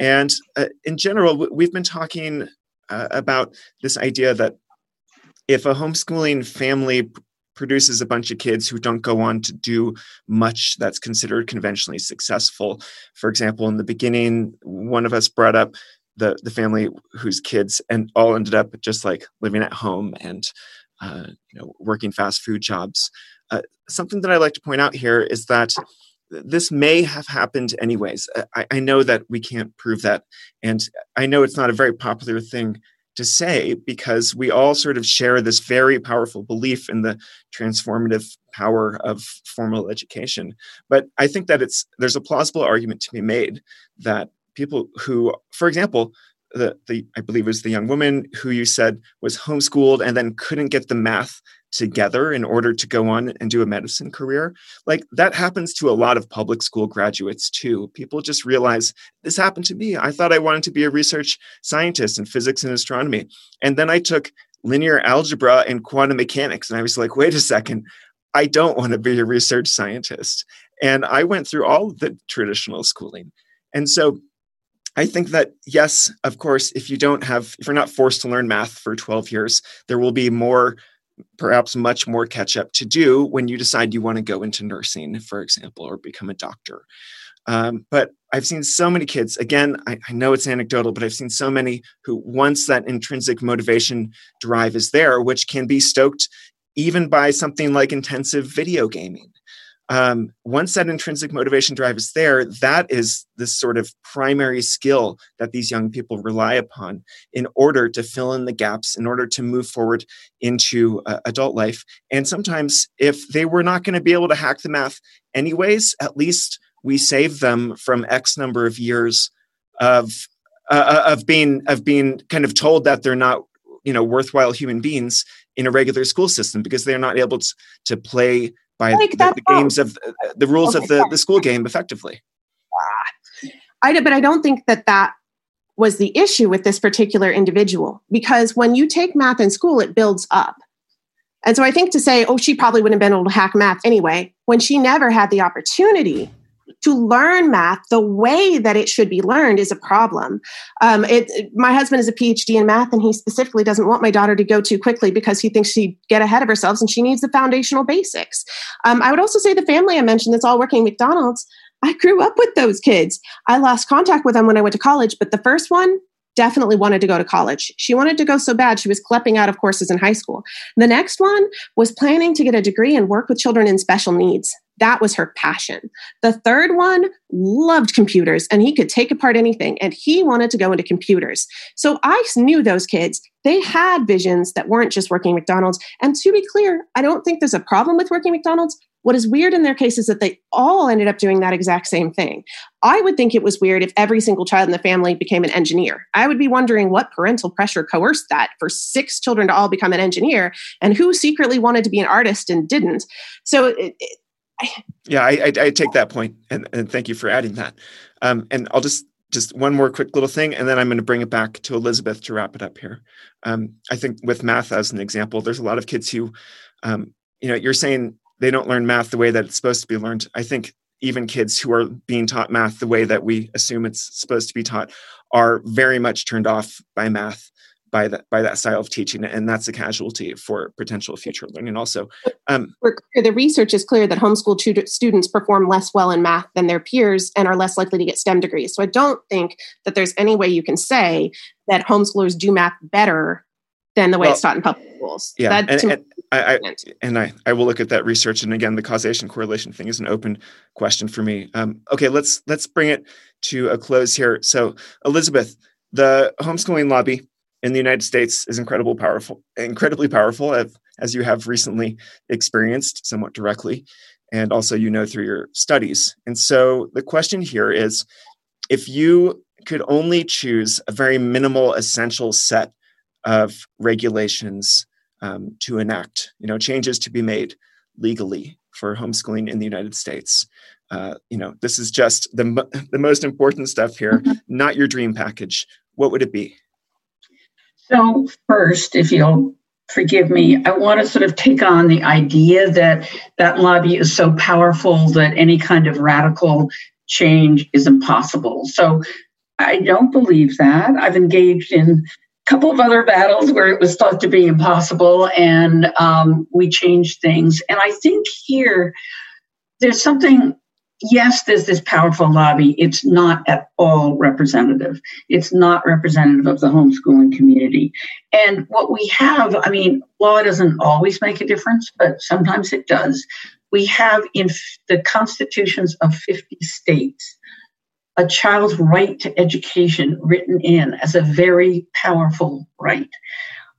And uh, in general, we've been talking uh, about this idea that if a homeschooling family produces a bunch of kids who don't go on to do much that's considered conventionally successful. For example, in the beginning, one of us brought up the the family whose kids and all ended up just like living at home and uh, you know working fast food jobs. Uh, something that I like to point out here is that this may have happened anyways. I, I, know that we can't prove that, and I know it's not a very popular thing to say because we all sort of share this very powerful belief in the transformative power of formal education. But I think that it's there's a plausible argument to be made that people who, for example, the, the I believe it was the young woman who you said was homeschooled and then couldn't get the math together in order to go on and do a medicine career. Like that happens to a lot of public school graduates too. People just realize this happened to me. I thought I wanted to be a research scientist in physics and astronomy. And then I took linear algebra and quantum mechanics. And I was like, wait a second, I don't want to be a research scientist. And I went through all the traditional schooling. And so I think that, yes, of course, if you don't have, if you're not forced to learn math for 12 years, there will be more perhaps much more catch up to do when you decide you want to go into nursing, for example, or become a doctor. Um, but I've seen so many kids, again, I, I, know it's anecdotal, but I've seen so many who, once that intrinsic motivation drive is there, which can be stoked even by something like intensive video gaming, um, once that intrinsic motivation drive is there, that is the sort of primary skill that these young people rely upon in order to fill in the gaps, in order to move forward into uh, adult life. And sometimes, if they were not going to be able to hack the math anyways, at least we save them from X number of years of uh, uh of being of being kind of told that they're not you know worthwhile human beings in a regular school system because they're not able to, to play by like the, the games of uh, the rules okay. of the, the school game effectively.
I but I don't think that that was the issue with this particular individual because when you take math in school, it builds up. And so I think to say, oh, she probably wouldn't have been able to hack math anyway, when she never had the opportunity to learn math the way that it should be learned is a problem. Um, it, my husband is a PhD in math, and he specifically doesn't want my daughter to go too quickly because he thinks she'd get ahead of herself and she needs the foundational basics. Um, I would also say the family I mentioned that's all working McDonald's. I grew up with those kids. I lost contact with them when I went to college, but the first one, definitely wanted to go to college. She wanted to go so bad, she was clepping out of courses in high school. The next one was planning to get a degree and work with children in special needs. That was her passion. The third one loved computers and he could take apart anything and he wanted to go into computers. So I knew those kids. They had visions that weren't just working McDonald's. And to be clear, I don't think there's a problem with working McDonald's. What is weird in their case is that they all ended up doing that exact same thing. I would think it was weird if every single child in the family became an engineer. I would be wondering what parental pressure coerced that for six children to all become an engineer and who secretly wanted to be an artist and didn't. So it, it,
yeah, I, I, I, take that point, and, and thank you for adding that. Um, and I'll just just one more quick little thing, and then I'm going to bring it back to Elizabeth to wrap it up here. Um, I think with math as an example, there's a lot of kids who, um, you know, you're saying they don't learn math the way that it's supposed to be learned. I think even kids who are being taught math the way that we assume it's supposed to be taught are very much turned off by math by that by that style of teaching, and that's a casualty for potential future learning. Also,
um, the research is clear that homeschool students perform less well in math than their peers and are less likely to get STEM degrees. So I don't think that there's any way you can say that homeschoolers do math better than the way well, it's taught in public schools.
Yeah, that, and, and, I, I, and I, I will look at that research. And again, the causation correlation thing is an open question for me. Um, okay, let's let's bring it to a close here. So, Elizabeth, the homeschooling lobby in the United States is incredibly powerful, incredibly powerful, as you have recently experienced somewhat directly, and also you know through your studies. And so the question here is, if you could only choose a very minimal, essential set of regulations um, to enact, you know, changes to be made legally for homeschooling in the United States. Uh, you know, this is just the the most important stuff here, mm-hmm. not your dream package. What would it be?
So, first, if you'll forgive me, I want to sort of take on the idea that that lobby is so powerful that any kind of radical change is impossible. So, I don't believe that. I've engaged in a couple of other battles where it was thought to be impossible, and um, we changed things. And I think here there's something yes, there's this powerful lobby. It's not at all representative. It's not representative of the homeschooling community. And what we have, I mean, law doesn't always make a difference, but sometimes it does. We have in the constitutions of 50 states a child's right to education written in as a very powerful right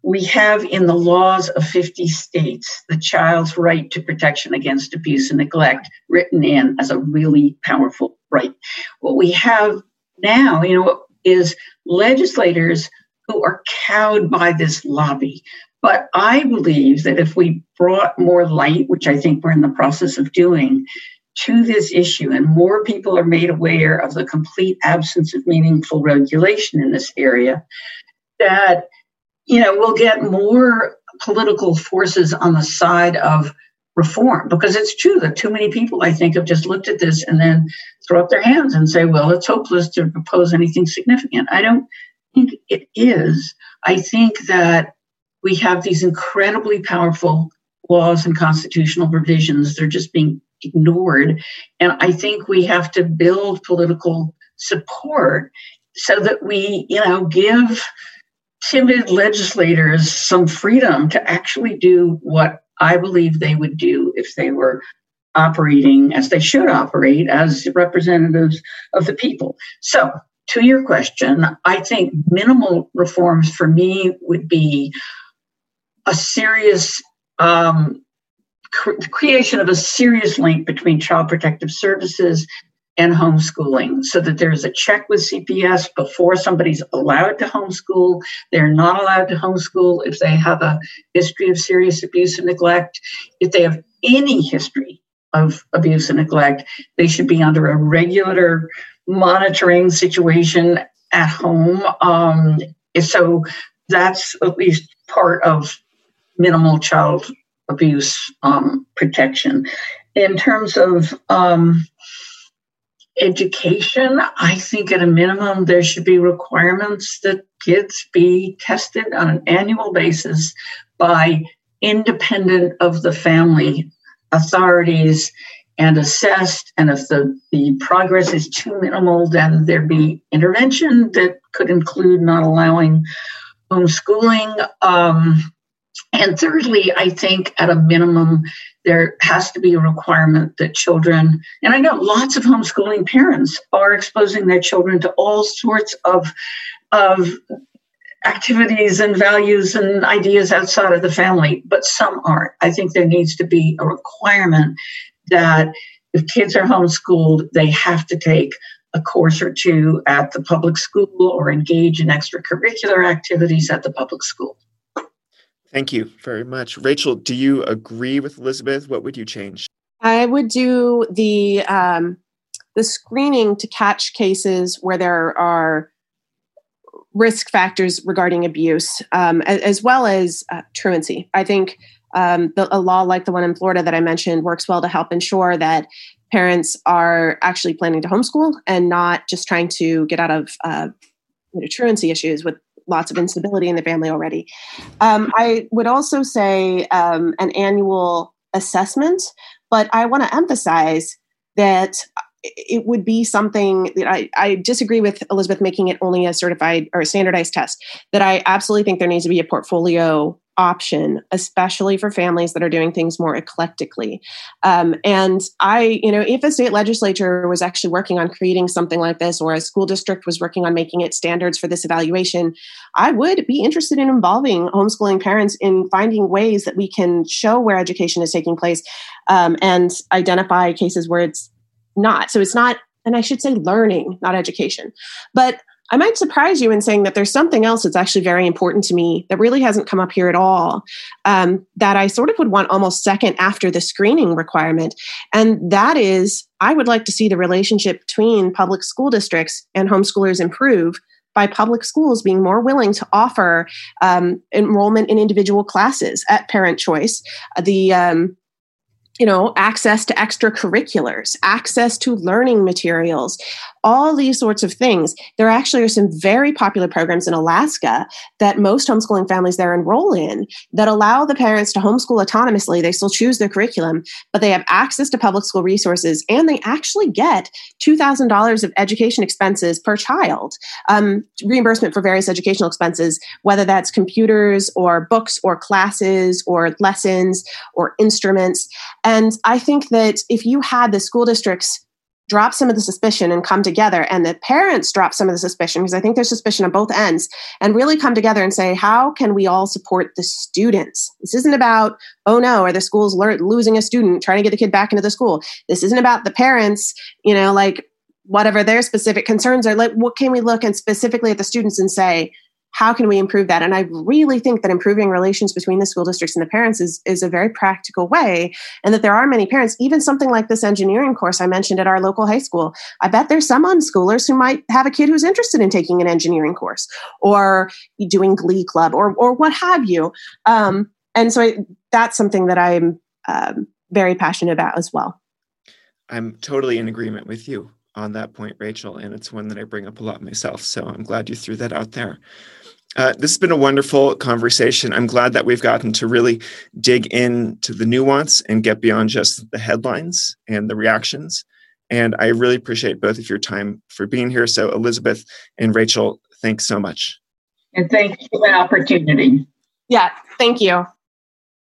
we have in the laws of 50 states the child's right to protection against abuse and neglect written in as a really powerful right. What we have now, you know, is legislators who are cowed by this lobby. But I believe that if we brought more light, which I think we're in the process of doing, to this issue, and more people are made aware of the complete absence of meaningful regulation in this area, that you know, we'll get more political forces on the side of reform because it's true that too many people, I think, have just looked at this and then throw up their hands and say, well, it's hopeless to propose anything significant. I don't think it is. I think that we have these incredibly powerful laws and constitutional provisions. They're just being ignored. And I think we have to build political support so that we, you know, give timid legislators some freedom to actually do what I believe they would do if they were operating as they should operate as representatives of the people. So, to your question, I think minimal reforms for me would be a serious um, cre- creation of a serious link between child protective services and homeschooling so that there's a check with CPS before somebody's allowed to homeschool. They're not allowed to homeschool if they have a history of serious abuse and neglect. If they have any history of abuse and neglect, they should be under a regular monitoring situation at home. Um, so that's at least part of minimal child abuse um, protection. In terms of um, education, I think at a minimum there should be requirements that kids be tested on an annual basis by independent of the family authorities and assessed. And if the, the progress is too minimal, then there be intervention that could include not allowing homeschooling. Um, and thirdly, I think at a minimum, there has to be a requirement that children, and I know lots of homeschooling parents are exposing their children to all sorts of, of activities and values and ideas outside of the family, but some aren't. I think there needs to be a requirement that if kids are homeschooled, they have to take a course or two at the public school or engage in extracurricular activities at the public school.
Thank you very much. Rachel, do you agree with Elizabeth? What would you change?
I would do the um, the screening to catch cases where there are risk factors regarding abuse, um, as, as, well as uh, truancy. I think um, the, a law like the one in Florida that I mentioned works well to help ensure that parents are actually planning to homeschool and not just trying to get out of uh, you know, truancy issues with lots of instability in the family already. Um, I would also say um, an annual assessment, but I want to emphasize that it would be something that I, I disagree with Elizabeth making it only a certified or a standardized test. That I absolutely think there needs to be a portfolio option, especially for families that are doing things more eclectically. Um, and I, you know, if a state legislature was actually working on creating something like this, or a school district was working on making it standards for this evaluation, I would be interested in involving homeschooling parents in finding ways that we can show where education is taking place um, and identify cases where it's not. So it's not, and I should say learning, not education. But I might surprise you in saying that there's something else that's actually very important to me that really hasn't come up here at all um, that I sort of would want almost second after the screening requirement. And that is, I would like to see the relationship between public school districts and homeschoolers improve by public schools being more willing to offer um, enrollment in individual classes at parent choice. The um, you know, access to extracurriculars, access to learning materials, all these sorts of things. There actually are some very popular programs in Alaska that most homeschooling families there enroll in that allow the parents to homeschool autonomously. They still choose their curriculum, but they have access to public school resources and they actually get $2,000 of education expenses per child, um, reimbursement for various educational expenses, whether that's computers or books or classes or lessons or instruments. And I think that if you had the school districts drop some of the suspicion and come together and the parents drop some of the suspicion because i think there's suspicion on both ends and really come together and say how can we all support the students? This isn't about oh no are the schools le- losing a student trying to get the kid back into the school. This isn't about the parents you know like whatever their specific concerns are. Like what can we look and specifically at the students and say how can we improve that? And I really think that improving relations between the school districts and the parents is, is a very practical way. And that there are many parents, even something like this engineering course I mentioned at our local high school. I bet there's some unschoolers who might have a kid who's interested in taking an engineering course or doing Glee Club or, or what have you. Um, and so I, that's something that I'm um, very passionate about as well.
I'm totally in agreement with you on that point, Rachel, and it's one that I bring up a lot myself. So I'm glad you threw that out there. Uh, this has been a wonderful conversation. I'm glad that we've gotten to really dig into the nuance and get beyond just the headlines and the reactions. And I really appreciate both of your time for being here. So, Elizabeth and Rachel, thanks so much.
And thanks for the opportunity.
Yeah, thank you.